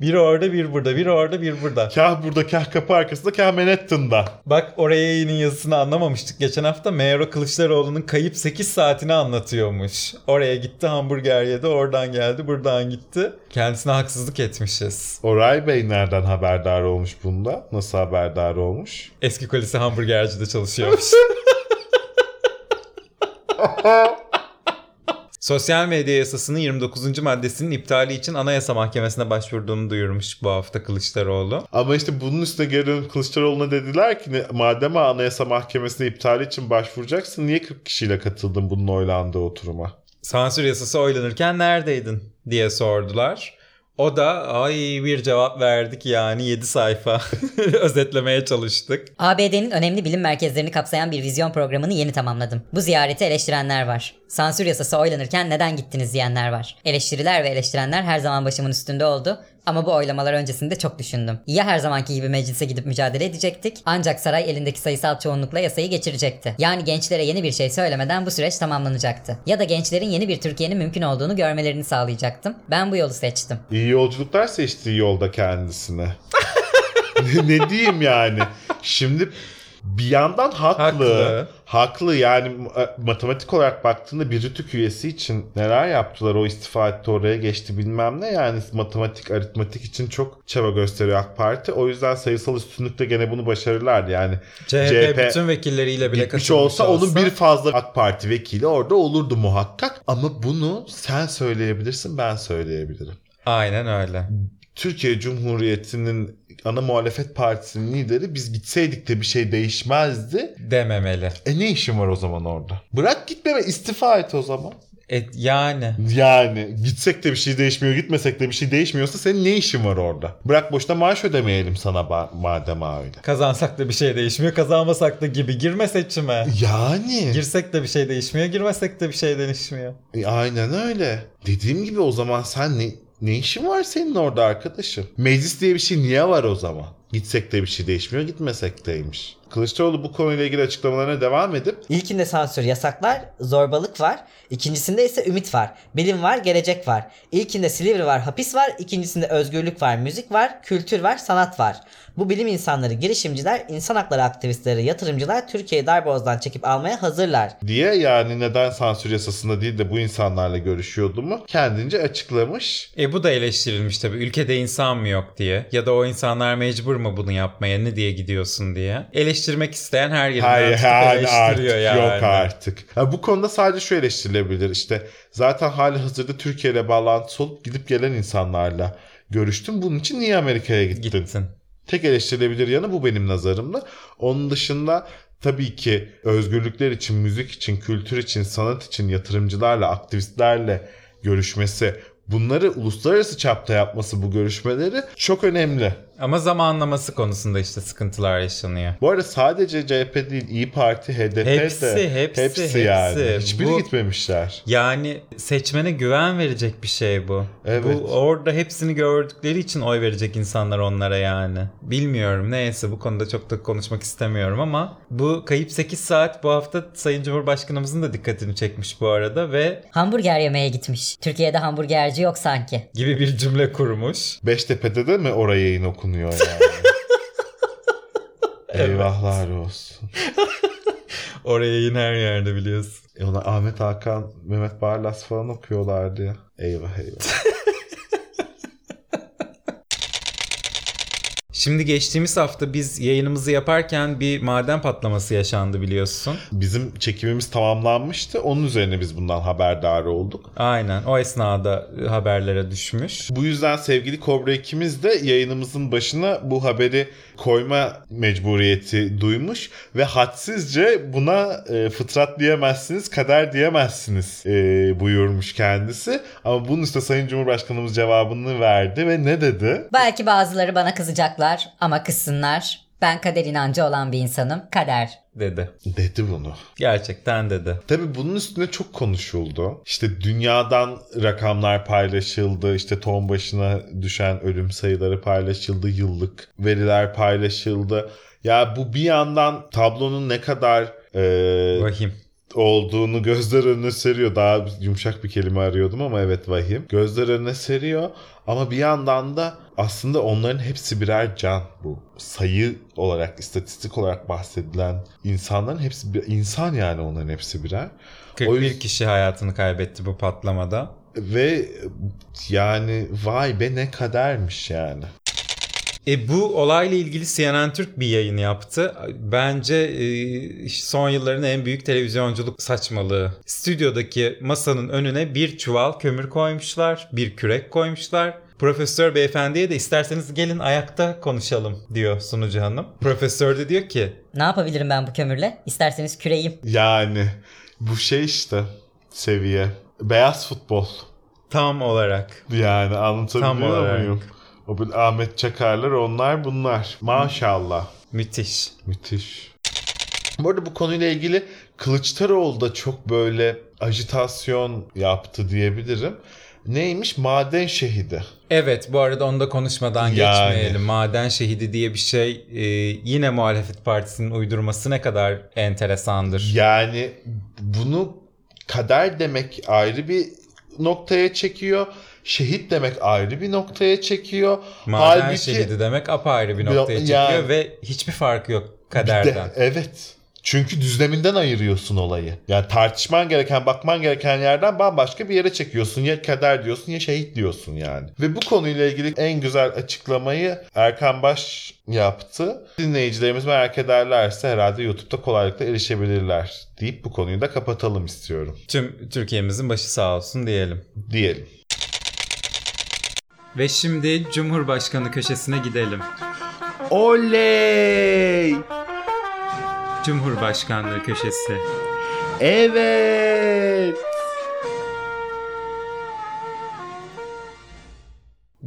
Biri orada bir burada, biri orada bir burada. kah burada kah kapı arkasında kah Manhattan'da. Bak oraya yayının yazısını anlamamıştık. Geçen hafta Meğero Kılıçdaroğlu'nun kayıp 8 saatini anlatıyormuş. Oraya gitti hamburger yedi, oradan geldi, buradan gitti. Kendisine haksızlık etmişiz. Oray Bey nereden haberdar olmuş bunda? Nasıl haberdar olmuş? Eski kulisi hamburgercide çalışıyormuş. Sosyal medya yasasının 29. maddesinin iptali için Anayasa Mahkemesi'ne başvurduğunu duyurmuş bu hafta Kılıçdaroğlu. Ama işte bunun üstüne geri dönüp Kılıçdaroğlu'na dediler ki madem Anayasa Mahkemesi'ne iptali için başvuracaksın niye 40 kişiyle katıldın bunun oylandığı oturuma? Sansür yasası oylanırken neredeydin diye sordular. O da ay bir cevap verdik yani 7 sayfa özetlemeye çalıştık. ABD'nin önemli bilim merkezlerini kapsayan bir vizyon programını yeni tamamladım. Bu ziyareti eleştirenler var. Sansür yasası oylanırken neden gittiniz diyenler var. Eleştiriler ve eleştirenler her zaman başımın üstünde oldu. Ama bu oylamalar öncesinde çok düşündüm. Ya her zamanki gibi meclise gidip mücadele edecektik ancak saray elindeki sayısal çoğunlukla yasayı geçirecekti. Yani gençlere yeni bir şey söylemeden bu süreç tamamlanacaktı. Ya da gençlerin yeni bir Türkiye'nin mümkün olduğunu görmelerini sağlayacaktım. Ben bu yolu seçtim. İyi yolculuklar seçtiği yolda kendisine. ne, ne diyeyim yani? Şimdi bir yandan haklı. Haklı. Haklı. yani e, matematik olarak baktığında bir rütük üyesi için neler yaptılar o istifa etti oraya geçti bilmem ne yani matematik aritmatik için çok çaba gösteriyor AK Parti. O yüzden sayısal üstünlükte gene bunu başarırlardı yani. CHP, bütün vekilleriyle bile katılmış olsa, onun bir fazla AK Parti vekili orada olurdu muhakkak. Ama bunu sen söyleyebilirsin ben söyleyebilirim. Aynen öyle. Türkiye Cumhuriyeti'nin ana muhalefet partisinin lideri biz gitseydik de bir şey değişmezdi. Dememeli. E ne işin var o zaman orada? Bırak gitmeme istifa et o zaman. Et, yani Yani gitsek de bir şey değişmiyor gitmesek de bir şey değişmiyorsa senin ne işin var orada? Bırak boşuna maaş ödemeyelim sana ba- madem öyle. kazansak da bir şey değişmiyor, kazanmasak da gibi. Girme seçime. Yani. Girsek de bir şey değişmiyor, girmesek de bir şey değişmiyor. E, aynen öyle. Dediğim gibi o zaman sen ne, ne işin var senin orada arkadaşım? Meclis diye bir şey niye var o zaman? Gitsek de bir şey değişmiyor gitmesek deymiş. Kılıçdaroğlu bu konuyla ilgili açıklamalarına devam edip İlkinde sansür yasaklar, zorbalık var. İkincisinde ise ümit var. Bilim var, gelecek var. İlkinde Silivri var, hapis var. İkincisinde özgürlük var, müzik var, kültür var, sanat var. Bu bilim insanları, girişimciler, insan hakları aktivistleri, yatırımcılar Türkiye'yi darbozdan çekip almaya hazırlar. diye yani neden sansür yasasında değil de bu insanlarla görüşüyordu mu kendince açıklamış. E bu da eleştirilmiş tabii. Ülkede insan mı yok diye. Ya da o insanlar mecbur mu bunu yapmaya ne diye gidiyorsun diye. Eleştirmek isteyen her yerinden Hayır tutup yani artık eleştiriyor yani. yok artık. Ha, bu konuda sadece şu eleştirilebilir işte zaten hali hazırda Türkiye ile bağlantısı olup gidip gelen insanlarla görüştüm. Bunun için niye Amerika'ya gittin? Gittin. Tek eleştirilebilir yanı bu benim nazarımda. Onun dışında tabii ki özgürlükler için, müzik için, kültür için, sanat için yatırımcılarla, aktivistlerle görüşmesi, bunları uluslararası çapta yapması bu görüşmeleri çok önemli. Ama zamanlaması konusunda işte sıkıntılar yaşanıyor. Bu arada sadece CHP değil, İyi Parti, HDP Hepsi, de hepsi, hepsi yani. hepsi. Hiçbiri Bu- gitmemişler. Yani seçmene güven verecek bir şey bu. Evet. Bu orada hepsini gördükleri için oy verecek insanlar onlara yani. Bilmiyorum neyse bu konuda çok da konuşmak istemiyorum ama bu kayıp 8 saat bu hafta Sayın Cumhurbaşkanımızın da dikkatini çekmiş bu arada ve Hamburger yemeye gitmiş. Türkiye'de hamburgerci yok sanki. gibi bir cümle kurmuş. Beştepe'de de mi oraya yayın okunuyor yani? Eyvahlar olsun. Oraya yine her yerde biliyorsun. E ona Ahmet Hakan, Mehmet Barlas falan okuyorlardı ya. Eyvah eyvah. Şimdi geçtiğimiz hafta biz yayınımızı yaparken bir maden patlaması yaşandı biliyorsun. Bizim çekimimiz tamamlanmıştı. Onun üzerine biz bundan haberdar olduk. Aynen o esnada haberlere düşmüş. Bu yüzden sevgili Kobra ikimiz de yayınımızın başına bu haberi koyma mecburiyeti duymuş ve hadsizce buna e, fıtrat diyemezsiniz, kader diyemezsiniz e, buyurmuş kendisi. Ama bunun üstüne Sayın Cumhurbaşkanımız cevabını verdi ve ne dedi? Belki bazıları bana kızacaklar ama kızsınlar. Ben kader inancı olan bir insanım. Kader. dedi. Dedi bunu. Gerçekten dedi. Tabii bunun üstüne çok konuşuldu. İşte dünyadan rakamlar paylaşıldı. İşte ton başına düşen ölüm sayıları paylaşıldı. Yıllık veriler paylaşıldı. Ya bu bir yandan tablonun ne kadar e, Vahim. Olduğunu gözler önüne seriyor. Daha yumuşak bir kelime arıyordum ama evet vahim. Gözler önüne seriyor ama bir yandan da aslında onların hepsi birer can bu. Sayı olarak, istatistik olarak bahsedilen insanların hepsi bir insan yani onların hepsi birer. 41 O yüzden- kişi hayatını kaybetti bu patlamada. Ve yani vay be ne kadermiş yani. E bu olayla ilgili CNN Türk bir yayın yaptı. Bence e, son yılların en büyük televizyonculuk saçmalığı. Stüdyodaki masanın önüne bir çuval kömür koymuşlar, bir kürek koymuşlar. Profesör beyefendiye de isterseniz gelin ayakta konuşalım diyor sunucu hanım. Profesör de diyor ki Ne yapabilirim ben bu kömürle? İsterseniz küreyim. Yani bu şey işte seviye. Beyaz futbol. tam olarak Yani Tam anlatabiliyor olarak. muyum? O bir Ahmet Çakarlar onlar bunlar. Maşallah. müthiş. Müthiş. Bu arada bu konuyla ilgili Kılıçdaroğlu da çok böyle ajitasyon yaptı diyebilirim. Neymiş? Maden şehidi. Evet bu arada onu da konuşmadan Yani. geçmeyelim. Maden şehidi diye bir şey e, yine muhalefet partisinin uydurması ne kadar enteresandır. Yani bunu kader demek ayrı bir noktaya çekiyor. Şehit demek ayrı bir noktaya çekiyor. Maden Halbuki şehidi demek apayrı bir noktaya çekiyor yani- ve hiçbir farkı yok kaderden. de- evet. Çünkü düzleminden ayırıyorsun olayı. Yani tartışman gereken, bakman gereken yerden bambaşka bir yere çekiyorsun. Ya kader diyorsun ya şehit diyorsun yani. Ve bu konuyla ilgili en güzel açıklamayı Erkan Baş yaptı. Dinleyicilerimiz merak ederlerse herhalde YouTube'da kolaylıkla erişebilirler deyip bu konuyu da kapatalım istiyorum. Tüm Türkiye'mizin başı sağ olsun diyelim. Diyelim. Ve şimdi Cumhurbaşkanı köşesine gidelim. Oley! Cumhurbaşkanlığı köşesi. Evet!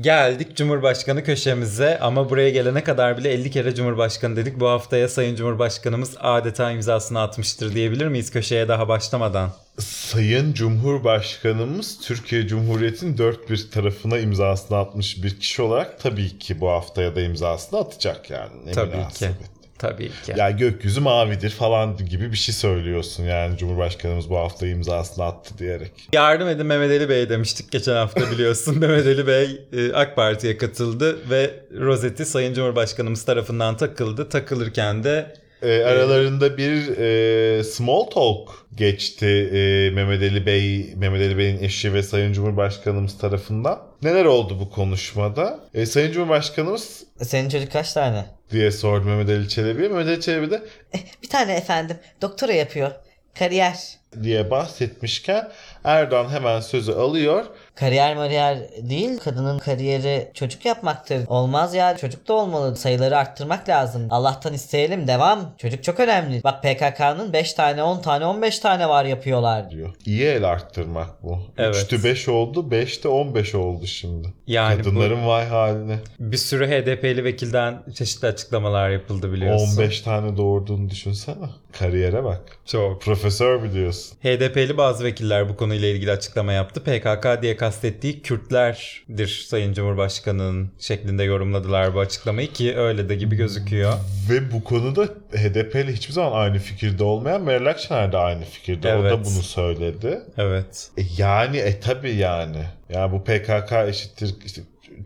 Geldik Cumhurbaşkanı köşemize ama buraya gelene kadar bile 50 kere Cumhurbaşkanı dedik. Bu haftaya Sayın Cumhurbaşkanımız adeta imzasını atmıştır diyebilir miyiz köşeye daha başlamadan? Sayın Cumhurbaşkanımız Türkiye Cumhuriyeti'nin dört bir tarafına imzasını atmış bir kişi olarak tabii ki bu haftaya da imzasını atacak yani. Tabii ki. münasebet. Tabii ki. Ya gökyüzü mavidir falan gibi bir şey söylüyorsun yani Cumhurbaşkanımız bu hafta imzasını attı diyerek. Yardım edin Mehmet Ali Bey demiştik geçen hafta biliyorsun. Mehmet Ali Bey e, AK Parti'ye katıldı ve rozeti Sayın Cumhurbaşkanımız tarafından takıldı. Takılırken de E, aralarında bir e, small talk geçti e, Mehmet Ali Bey, Mehmet Ali Bey'in eşi ve Sayın Cumhurbaşkanımız tarafından. Neler oldu bu konuşmada? E, Sayın Cumhurbaşkanımız Senin çocuk kaç tane? Diye sordu Mehmet Ali Çelebi'ye. Mehmet Ali Çelebi de Bir tane efendim. Doktora yapıyor. Kariyer. diye bahsetmişken Erdoğan hemen sözü alıyor. Kariyer mariyer değil. Kadının kariyeri çocuk yapmaktır. Olmaz ya. Çocuk da olmalı. Sayıları arttırmak lazım. Allah'tan isteyelim. Devam. Çocuk çok önemli. Bak PKK'nın 5 tane 10 tane 15 tane var yapıyorlar. diyor. İyi el arttırmak bu. Evet. 3'tü 5 oldu, 5'te 15 oldu şimdi. Yani Kadınların vay haline. bir sürü HDP'li vekilden çeşitli açıklamalar yapıldı biliyorsun. 15 tane doğurduğunu düşünsene. Kariyere bak. Çok. Profesör biliyorsun. HDP'li bazı vekiller bu konuyla ilgili açıklama yaptı. PKK diye kastettiği Kürtlerdir Sayın Cumhurbaşkanı'nın şeklinde yorumladılar bu açıklamayı ki öyle de gibi gözüküyor. Ve bu konuda HDP ile hiçbir zaman aynı fikirde olmayan Meral Akşener de aynı fikirde. O da Evet. bunu söyledi. Evet. E yani e tabi yani. Yani bu PKK eşittir işte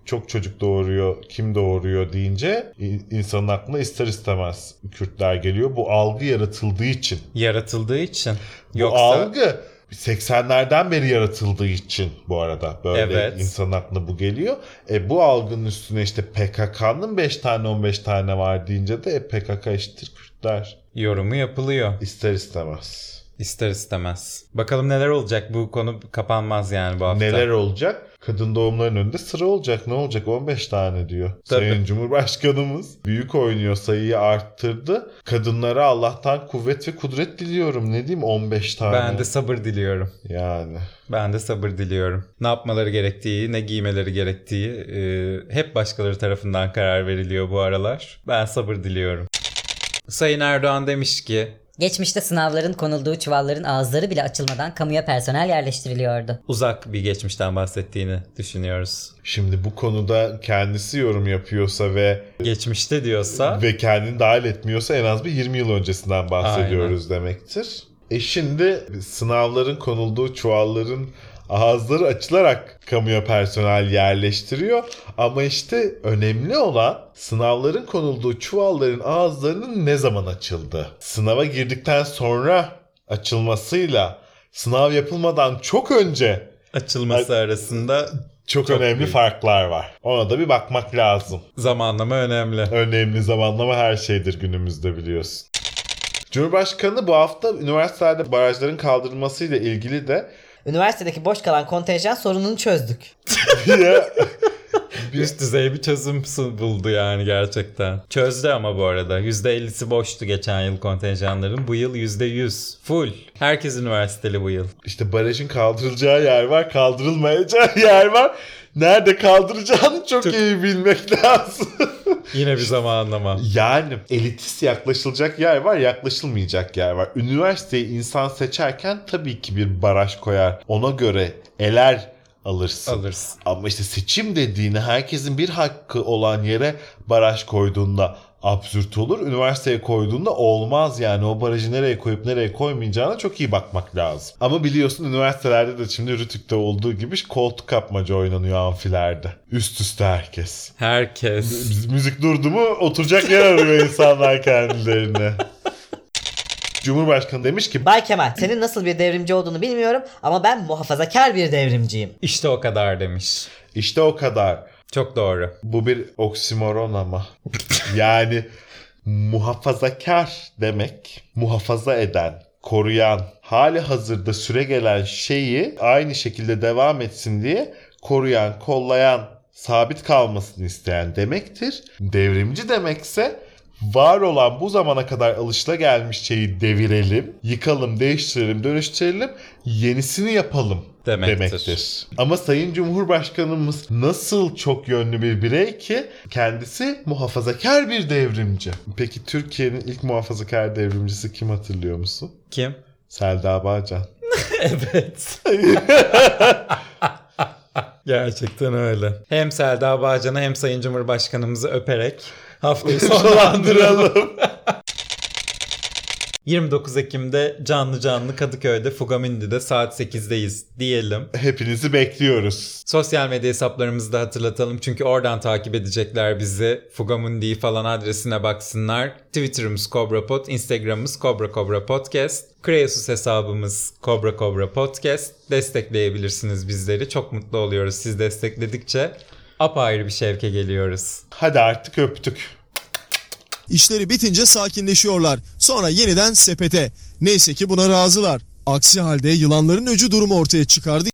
çok çocuk doğuruyor, kim doğuruyor deyince insanın aklına ister istemez Kürtler geliyor. Bu algı yaratıldığı için. Yaratıldığı için. Bu Yoksa algı 80'lerden beri yaratıldığı için bu arada böyle Evet. insanın aklına bu geliyor. E bu algının üstüne işte PKK'nın 5 tane 15 tane var deyince de e, PKK eşittir Kürtler. yorumu yapılıyor. İster istemez. İster istemez. Bakalım neler olacak bu konu kapanmaz yani bu hafta. Neler olacak? Kadın doğumların önünde sıra olacak ne olacak 15 tane diyor. Tabii. Sayın Cumhurbaşkanımız büyük oynuyor sayıyı arttırdı. Kadınlara Allah'tan kuvvet ve kudret diliyorum ne diyeyim 15 tane. Ben de sabır diliyorum. Yani. Ben de sabır diliyorum. Ne yapmaları gerektiği, ne giymeleri gerektiği e, hep başkaları tarafından karar veriliyor bu aralar. Ben sabır diliyorum. Sayın Erdoğan demiş ki Geçmişte sınavların konulduğu çuvalların ağızları bile açılmadan kamuya personel yerleştiriliyordu. uzak bir geçmişten bahsettiğini düşünüyoruz. Şimdi bu konuda kendisi yorum yapıyorsa ve Geçmişte diyorsa ve kendini dahil etmiyorsa en az bir 20 yıl öncesinden bahsediyoruz demektir. E şimdi sınavların konulduğu çuvalların ağızları açılarak kamuya personel yerleştiriyor. Ama işte önemli olan sınavların konulduğu çuvalların ağızlarının ne zaman açıldı? Sınava girdikten sonra açılmasıyla sınav yapılmadan çok önce açılması arasında çok, Çok önemli büyük. farklar var. Ona da bir bakmak lazım. zamanlama önemli. Önemli zamanlama her şeydir günümüzde biliyorsun. Cumhurbaşkanı bu hafta üniversitelerde barajların kaldırılmasıyla ilgili de Üniversitedeki boş kalan kontenjan sorununu çözdük. Üst düzey bir çözüm buldu yani gerçekten. Çözdü ama bu arada. %50'si boştu geçen yıl kontenjanların. Bu yıl %100. Full. Herkes üniversiteli bu yıl. işte barajın kaldırılacağı yer var, kaldırılmayacağı yer var. Nerede kaldıracağını çok, Çok- iyi bilmek lazım. Yine bir zamanlama. yani elitist yaklaşılacak yer var, yaklaşılmayacak yer var. Üniversiteyi insan seçerken tabii ki bir baraj koyar. Ona göre eler alırsın. Alırsın. Ama işte seçim dediğini herkesin bir hakkı olan yere baraj koyduğunda absürt olur. Üniversiteye koyduğunda olmaz yani. O barajı nereye koyup nereye koymayacağına çok iyi bakmak lazım. Ama biliyorsun üniversitelerde de şimdi Rütük'te olduğu gibi koltuk kapmaca oynanıyor amfilerde. Üst üste herkes. Herkes. Müzik durdu mu oturacak yer arıyor insanlar kendilerine. Cumhurbaşkanı demiş ki Bay Kemal senin nasıl bir devrimci olduğunu bilmiyorum ama ben muhafazakar bir devrimciyim. İşte o kadar demiş. işte o kadar. Çok doğru. Bu bir oksimoron ama. yani muhafazakar demek muhafaza eden, koruyan, hali hazırda süre gelen şeyi aynı şekilde devam etsin diye koruyan, kollayan, sabit kalmasını isteyen demektir. Devrimci demekse var olan bu zamana kadar alışılagelmiş şeyi devirelim, yıkalım, değiştirelim, dönüştürelim, yenisini yapalım Demektir. demektir. Ama Sayın Cumhurbaşkanımız nasıl çok yönlü bir birey ki kendisi muhafazakar bir devrimci. Peki Türkiye'nin ilk muhafazakar devrimcisi kim hatırlıyor musun? Kim? Selda Bağcan. Evet. Gerçekten öyle. Hem Selda Bağcan'ı hem Sayın Cumhurbaşkanımızı öperek haftayı sonlandıralım. 29 Ekim'de canlı canlı Kadıköy'de Fugamindi'de saat 8'deyiz diyelim. Hepinizi bekliyoruz. Sosyal medya hesaplarımızı da hatırlatalım çünkü oradan takip edecekler bizi. Fugamundi falan adresine baksınlar. Twitter'ımız CobraPod, Instagram'ımız Cobra Cobra Podcast, Kreasus hesabımız Cobra Cobra Podcast. Destekleyebilirsiniz bizleri. Çok mutlu oluyoruz siz destekledikçe. Apayrı bir şevke geliyoruz. Hadi artık öptük. İşleri bitince sakinleşiyorlar. Sonra yeniden sepete. Neyse ki buna razılar. Aksi halde yılanların öcü durumu ortaya çıkardı.